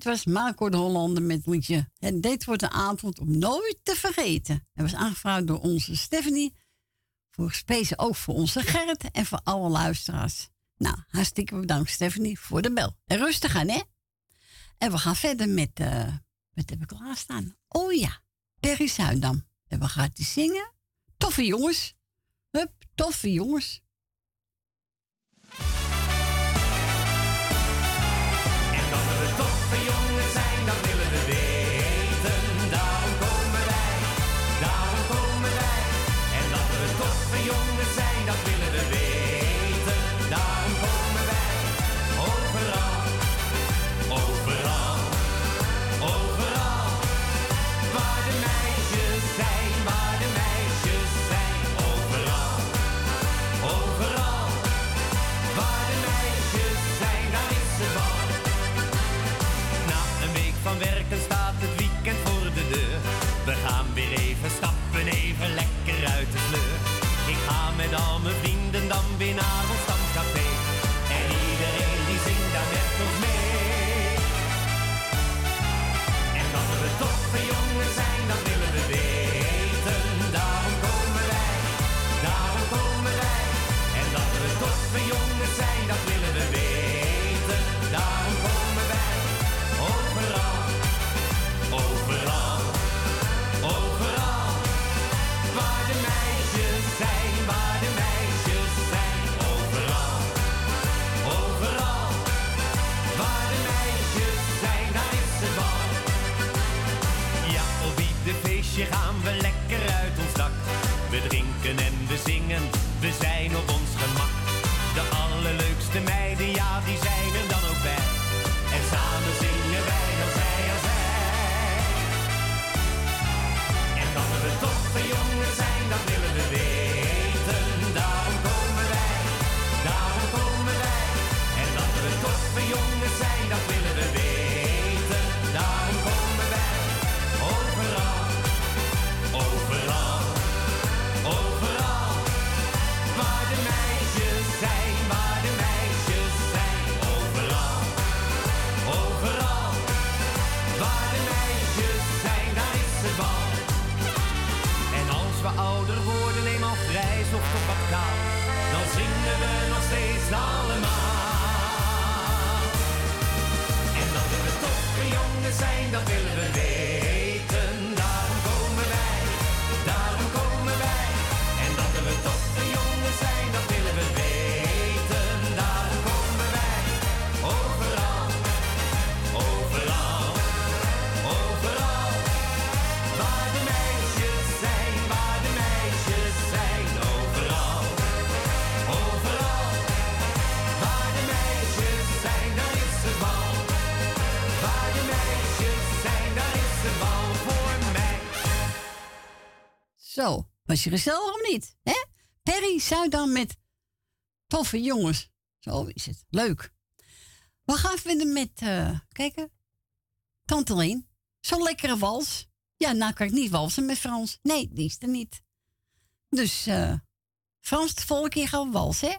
[SPEAKER 3] Dit
[SPEAKER 1] was Marco de Hollander met Moetje. En dit wordt een avond om nooit te vergeten. Hij was aangevraagd door onze Stephanie. Voor Spezen ook voor onze Gerrit en voor alle luisteraars. Nou, hartstikke bedankt Stephanie voor de bel. En rustig aan, hè? En we gaan verder met... Eh, wat heb ik klaarstaan? Oh ja, Perry Zuidam. En we gaan die zingen. Toffe jongens. Hup, toffe jongens.
[SPEAKER 11] Met the Belvedere.
[SPEAKER 1] zo. Was je gezellig of niet? Hè? Perry dan met toffe jongens. Zo is het. Leuk. We gaan verder met, uh, kijken, Tante Leen. Zo'n lekkere wals. Ja, nou kan ik niet walsen met Frans. Nee, die is er niet. Dus eh, Frans, de volgende keer gaan we walsen, hè?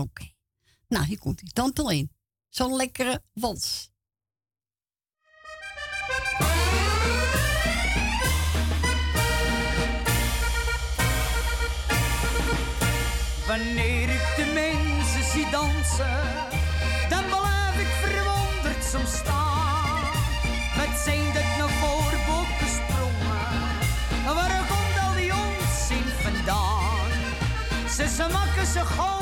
[SPEAKER 1] Oké. Nou, hier komt die Tante Leen. Zo'n lekkere wals.
[SPEAKER 9] dansen, dan blijf ik verwonderd soms staan. met zijn dat naar voor gesprongen, sprongen? Waar komt al die onzin vandaan? Ze, ze maken ze gewoon.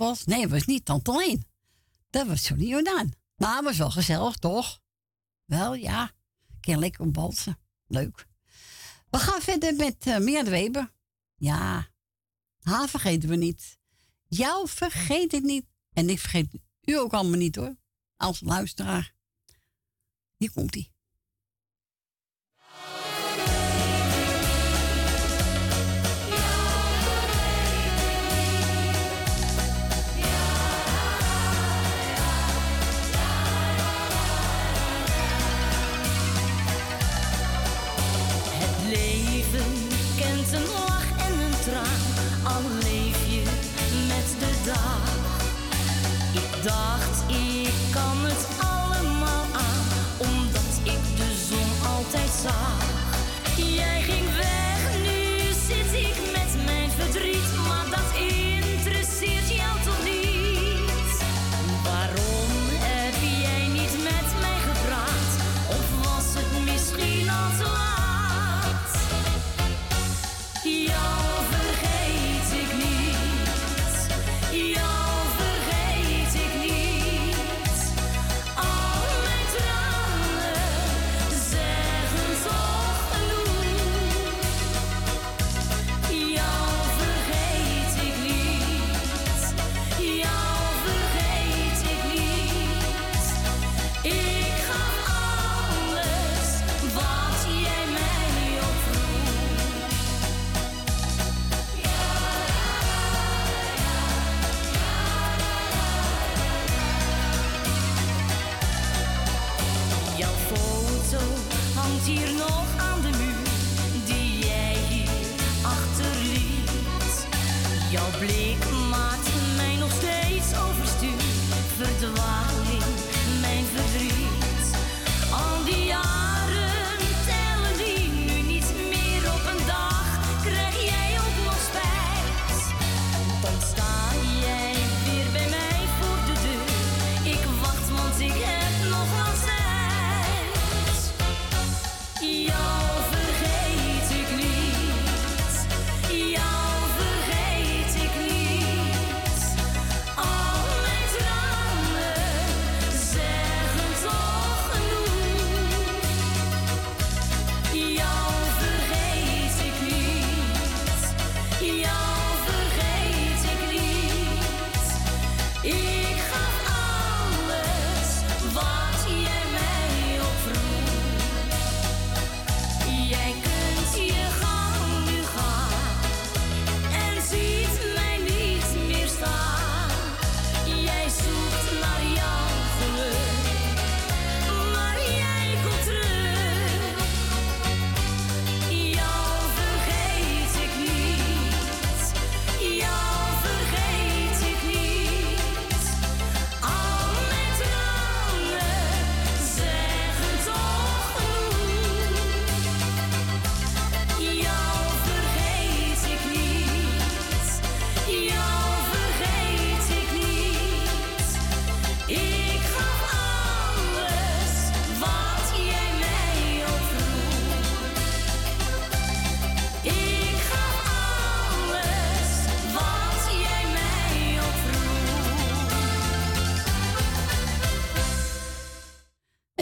[SPEAKER 10] was. Nee, het was niet tanteleen. Dat was Johnny Jordaan. Maar het was wel gezellig, toch? Wel, ja. Ik kan lekker balsen. Leuk. We gaan verder met eh, uh, Meer Weber. Ja. Haar vergeten we niet. Jou vergeet ik niet. En ik vergeet u ook allemaal niet hoor. Als luisteraar. Hier komt-ie.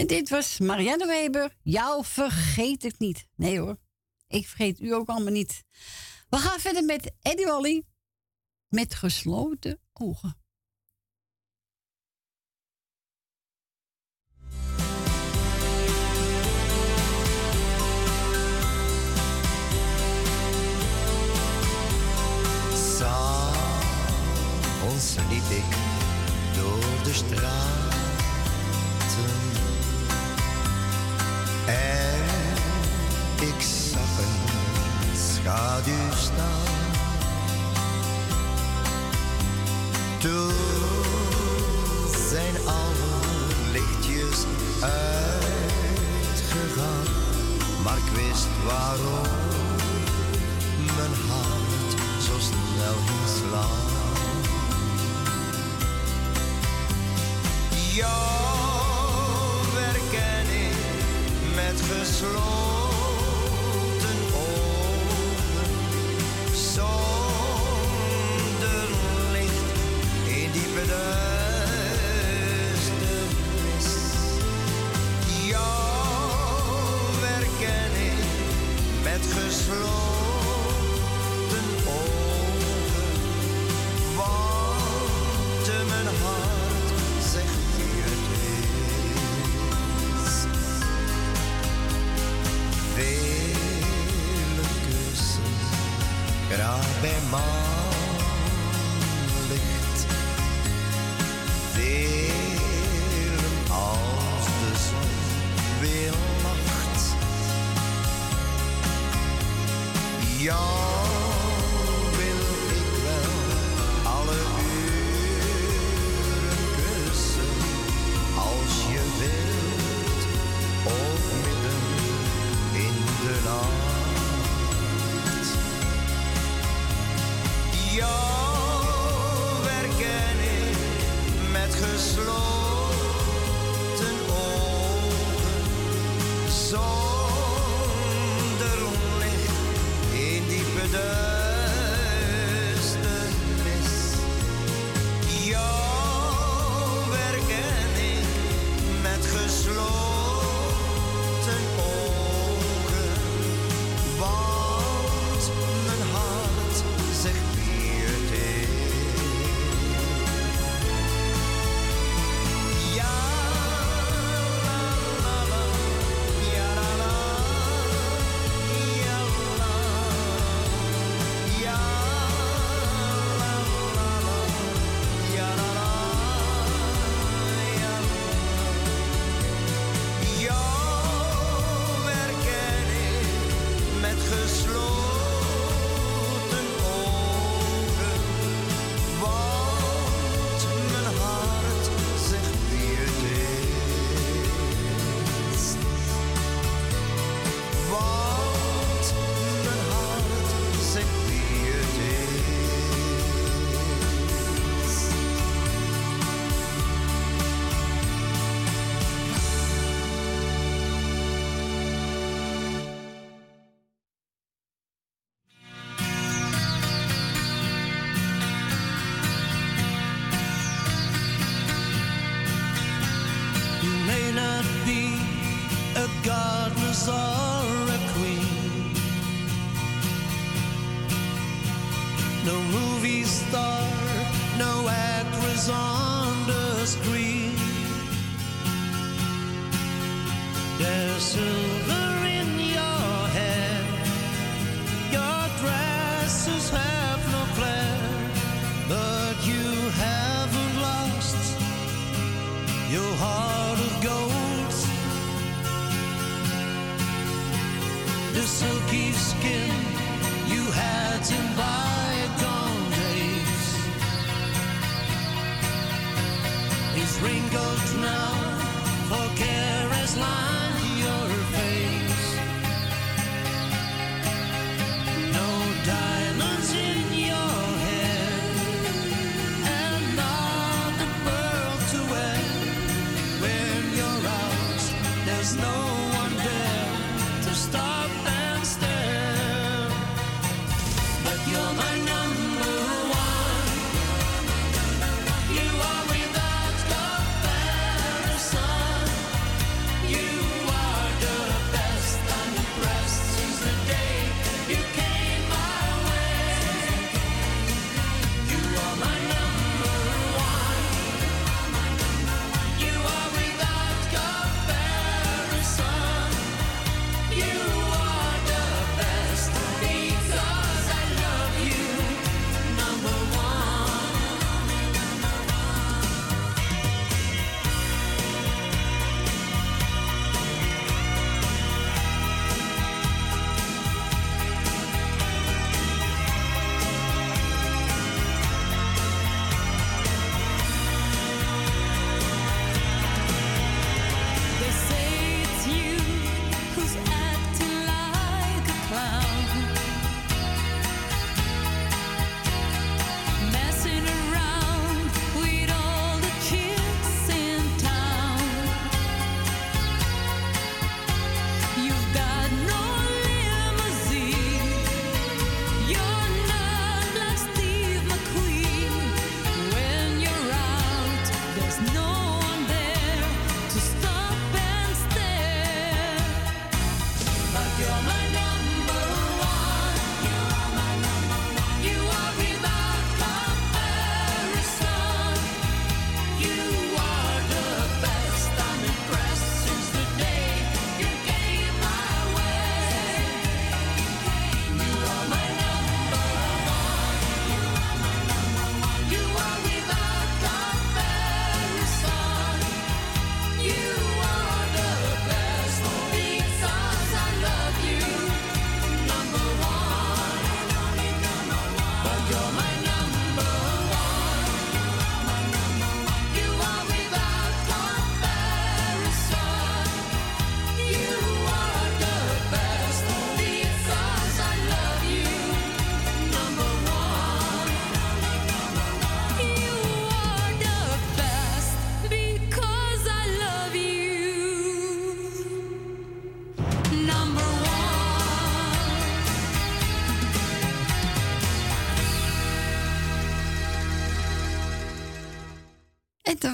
[SPEAKER 10] dit was Marianne Weber. Jou vergeet ik niet. Nee hoor, ik vergeet u ook allemaal niet. We gaan verder met Eddie Wally. Met gesloten ogen.
[SPEAKER 21] S'avonds liep ik door de straat En ik zag een schaduw staan. Toen zijn alle lichtjes uitgegaan, maar ik wist waarom mijn hart zo snel ging slaan. Ja.
[SPEAKER 1] slow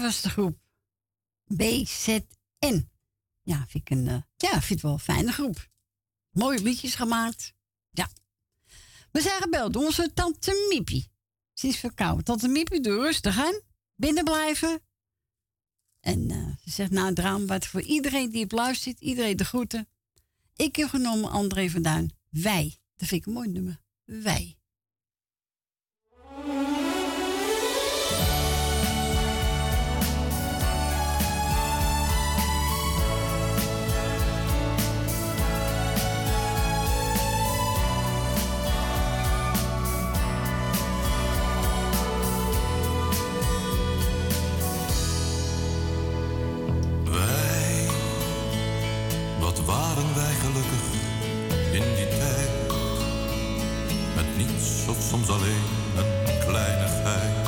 [SPEAKER 1] was de groep BZN. Ja, vind ik een, eh, ja, vind wel een fijne groep. Mooie liedjes gemaakt. Ja. We zijn gebeld door onze tante Miepie. Ze is verkouden. Tante Miepie, doe rustig aan. Binnen blijven. En eh, ze zegt, nou, draam wat voor iedereen die op luistert, iedereen de groeten. Ik heb genomen André van Duin. Wij. Dat vind ik een mooi nummer. Wij.
[SPEAKER 16] niets of soms alleen een kleine kleinigheid.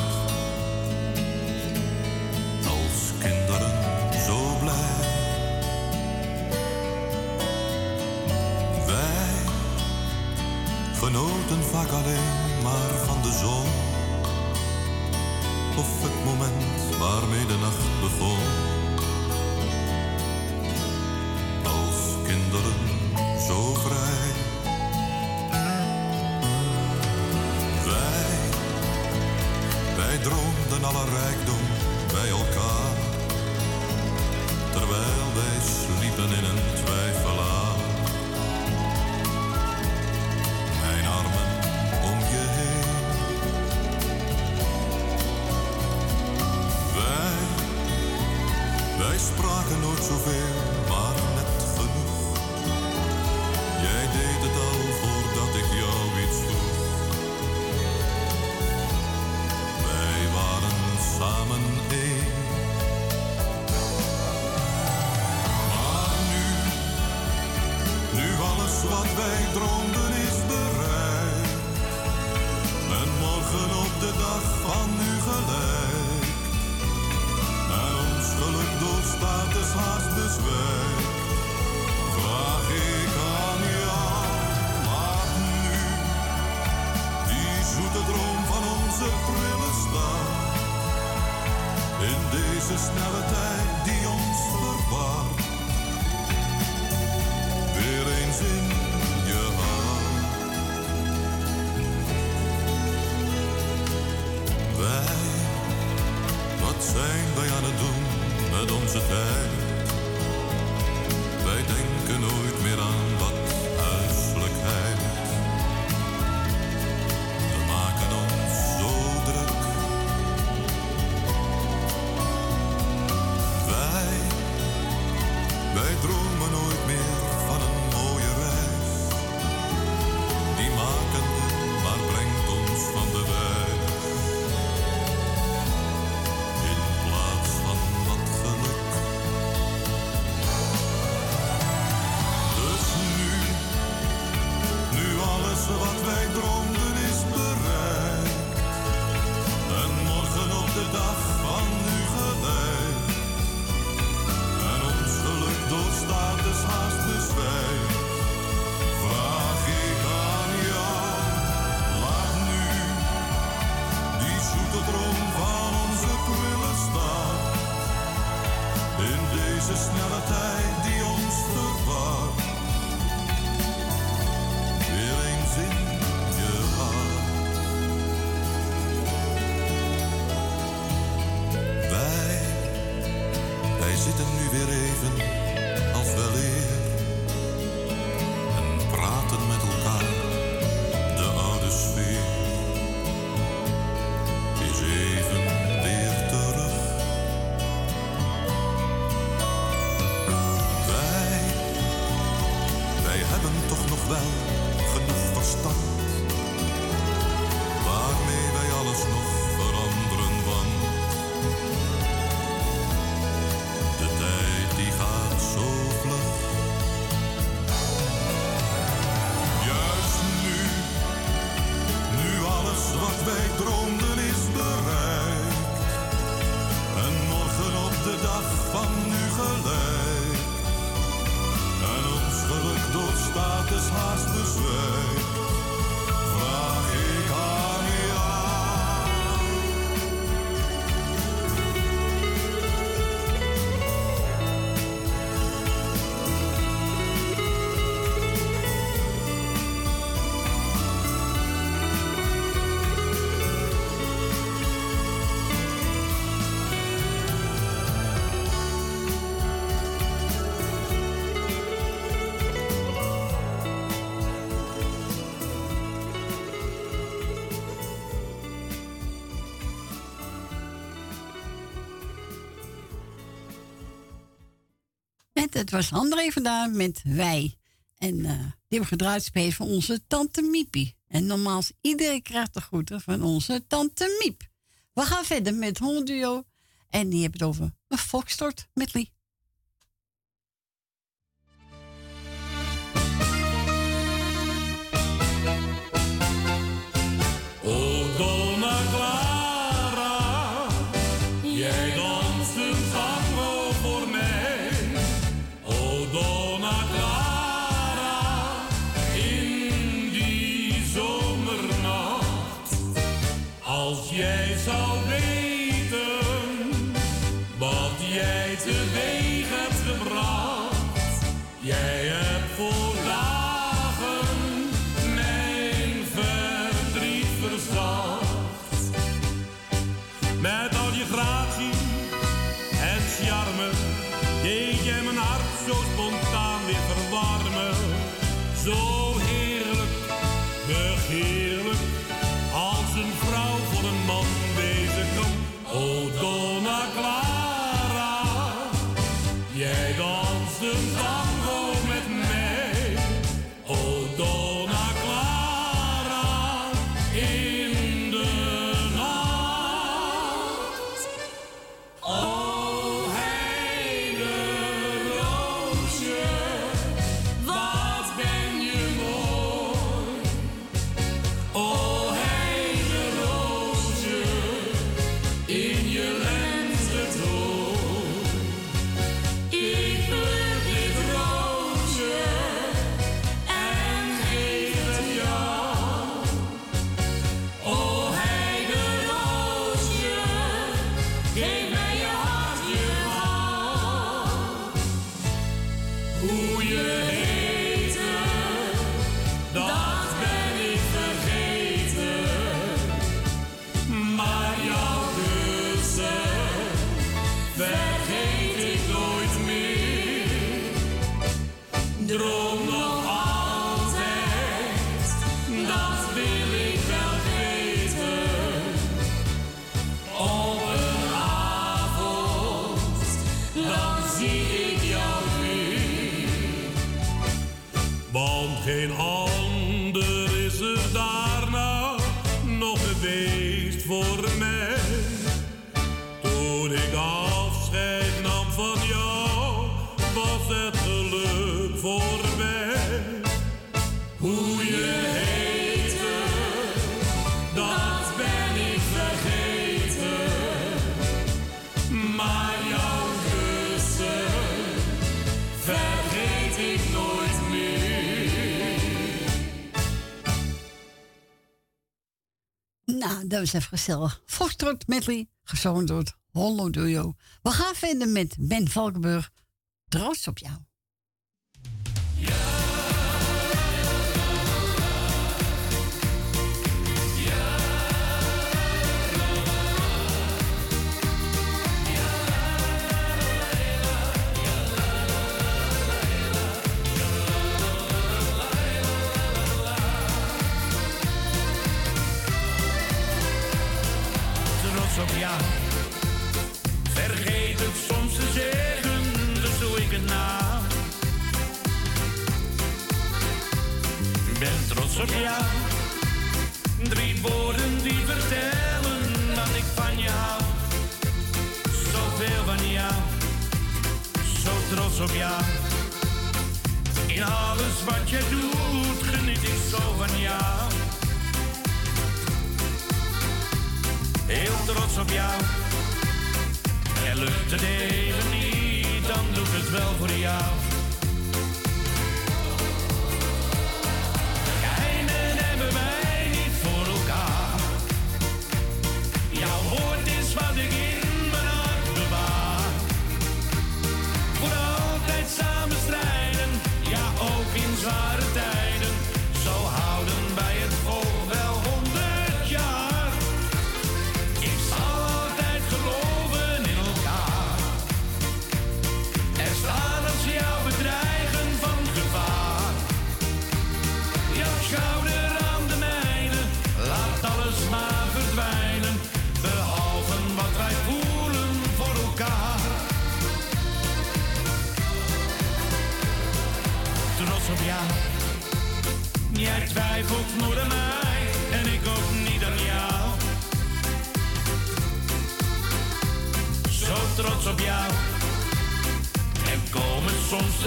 [SPEAKER 16] Het
[SPEAKER 1] was André vandaan met Wij. En eh, die hebben gedraaid van onze tante Miepie. En normaal iedereen krijgt de groeten van onze tante Miep. We gaan verder met Honduo. En die hebben het over een fokstort met
[SPEAKER 8] jij teweeg hebt gebracht. Jij dat was
[SPEAKER 1] even gezellig. Foxtrot medley, gezongen door het Hollow Duo. We gaan vinden met Ben Valkenburg. Trots op jou.
[SPEAKER 8] Drie woorden die vertellen dat ik van je hou. Zoveel van jou, zo trots op jou. In alles wat je doet, geniet ik zo van jou. Heel trots op jou. En lukt het even niet, dan doe ik het wel voor jou.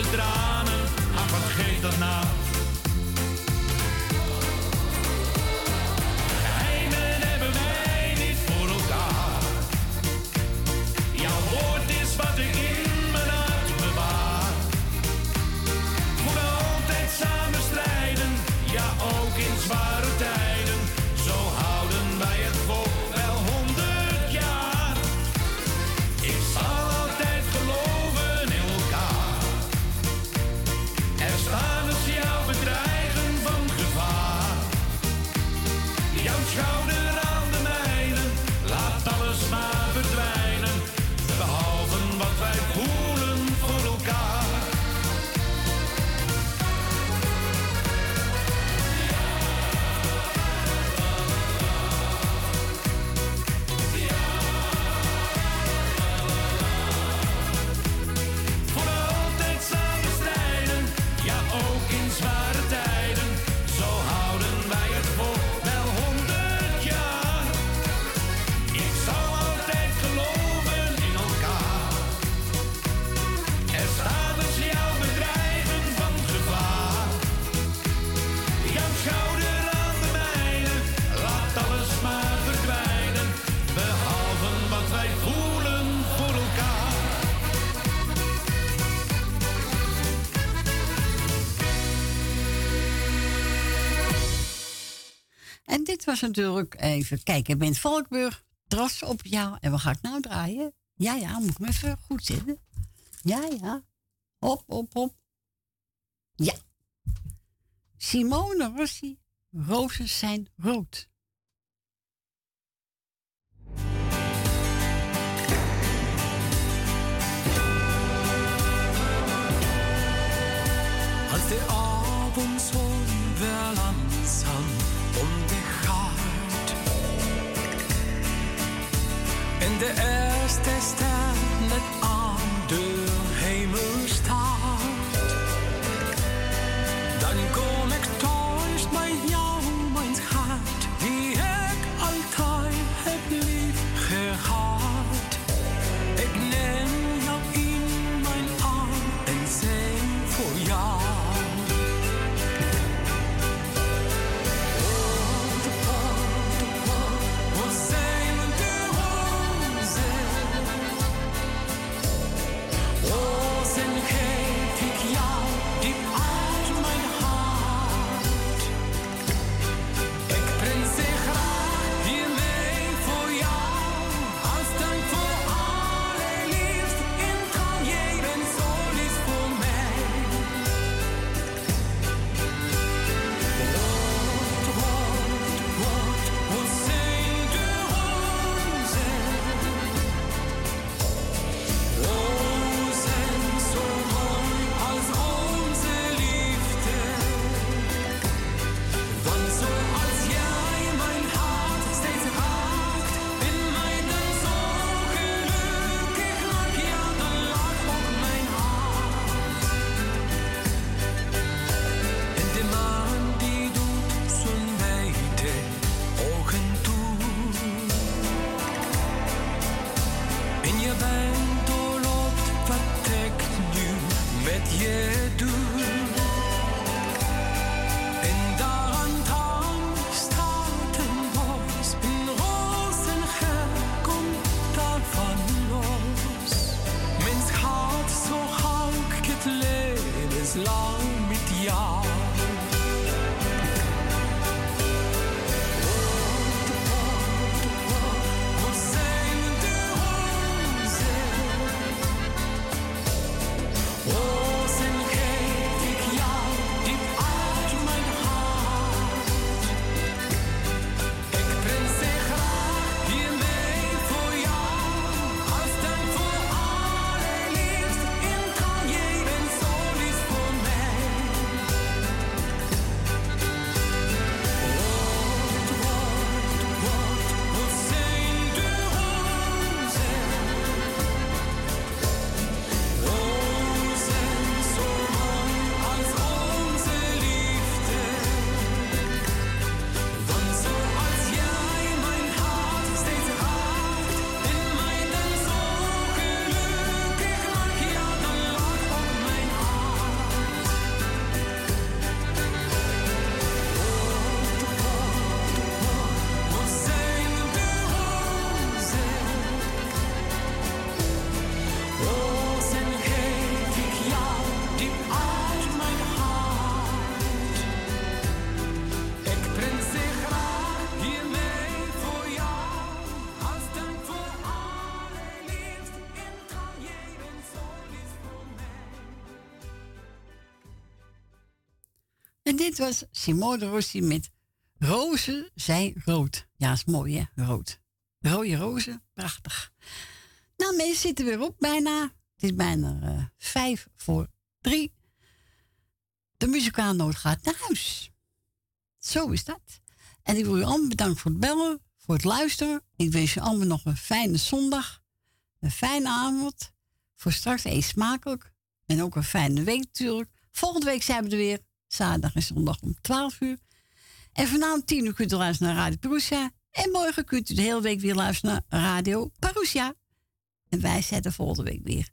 [SPEAKER 12] te. was natuurlijk, even kijken, ik ben Valkburg, dras op jou. En we gaan het nou draaien? Ja, ja, moet ik me even goed zitten. Ja, ja. Hop, hop, hop. Ja. Simone Rossi, rozen zijn rood.
[SPEAKER 13] Als de avond En de eerste staat met al.
[SPEAKER 1] Dit was Simone Rossi met Rozen zijn rood. Ja, is mooi hè, rood. Rode rozen, prachtig. Nou, mensen zitten weer op bijna. Het is bijna eh, vijf voor drie. De muzikaalnoot gaat naar huis. Zo is dat. En ik wil u allemaal bedanken voor het bellen, voor het luisteren. Ik wens je allemaal nog een fijne zondag. Een fijne avond. Voor straks eet smakelijk. En ook een fijne week natuurlijk. Volgende week zijn we er weer. Zaterdag en zondag om 12 uur. En vanavond 10 uur kunt u luisteren naar Radio Perusia. En morgen kunt u de hele week weer luisteren naar Radio Parousia. En wij zetten volgende week weer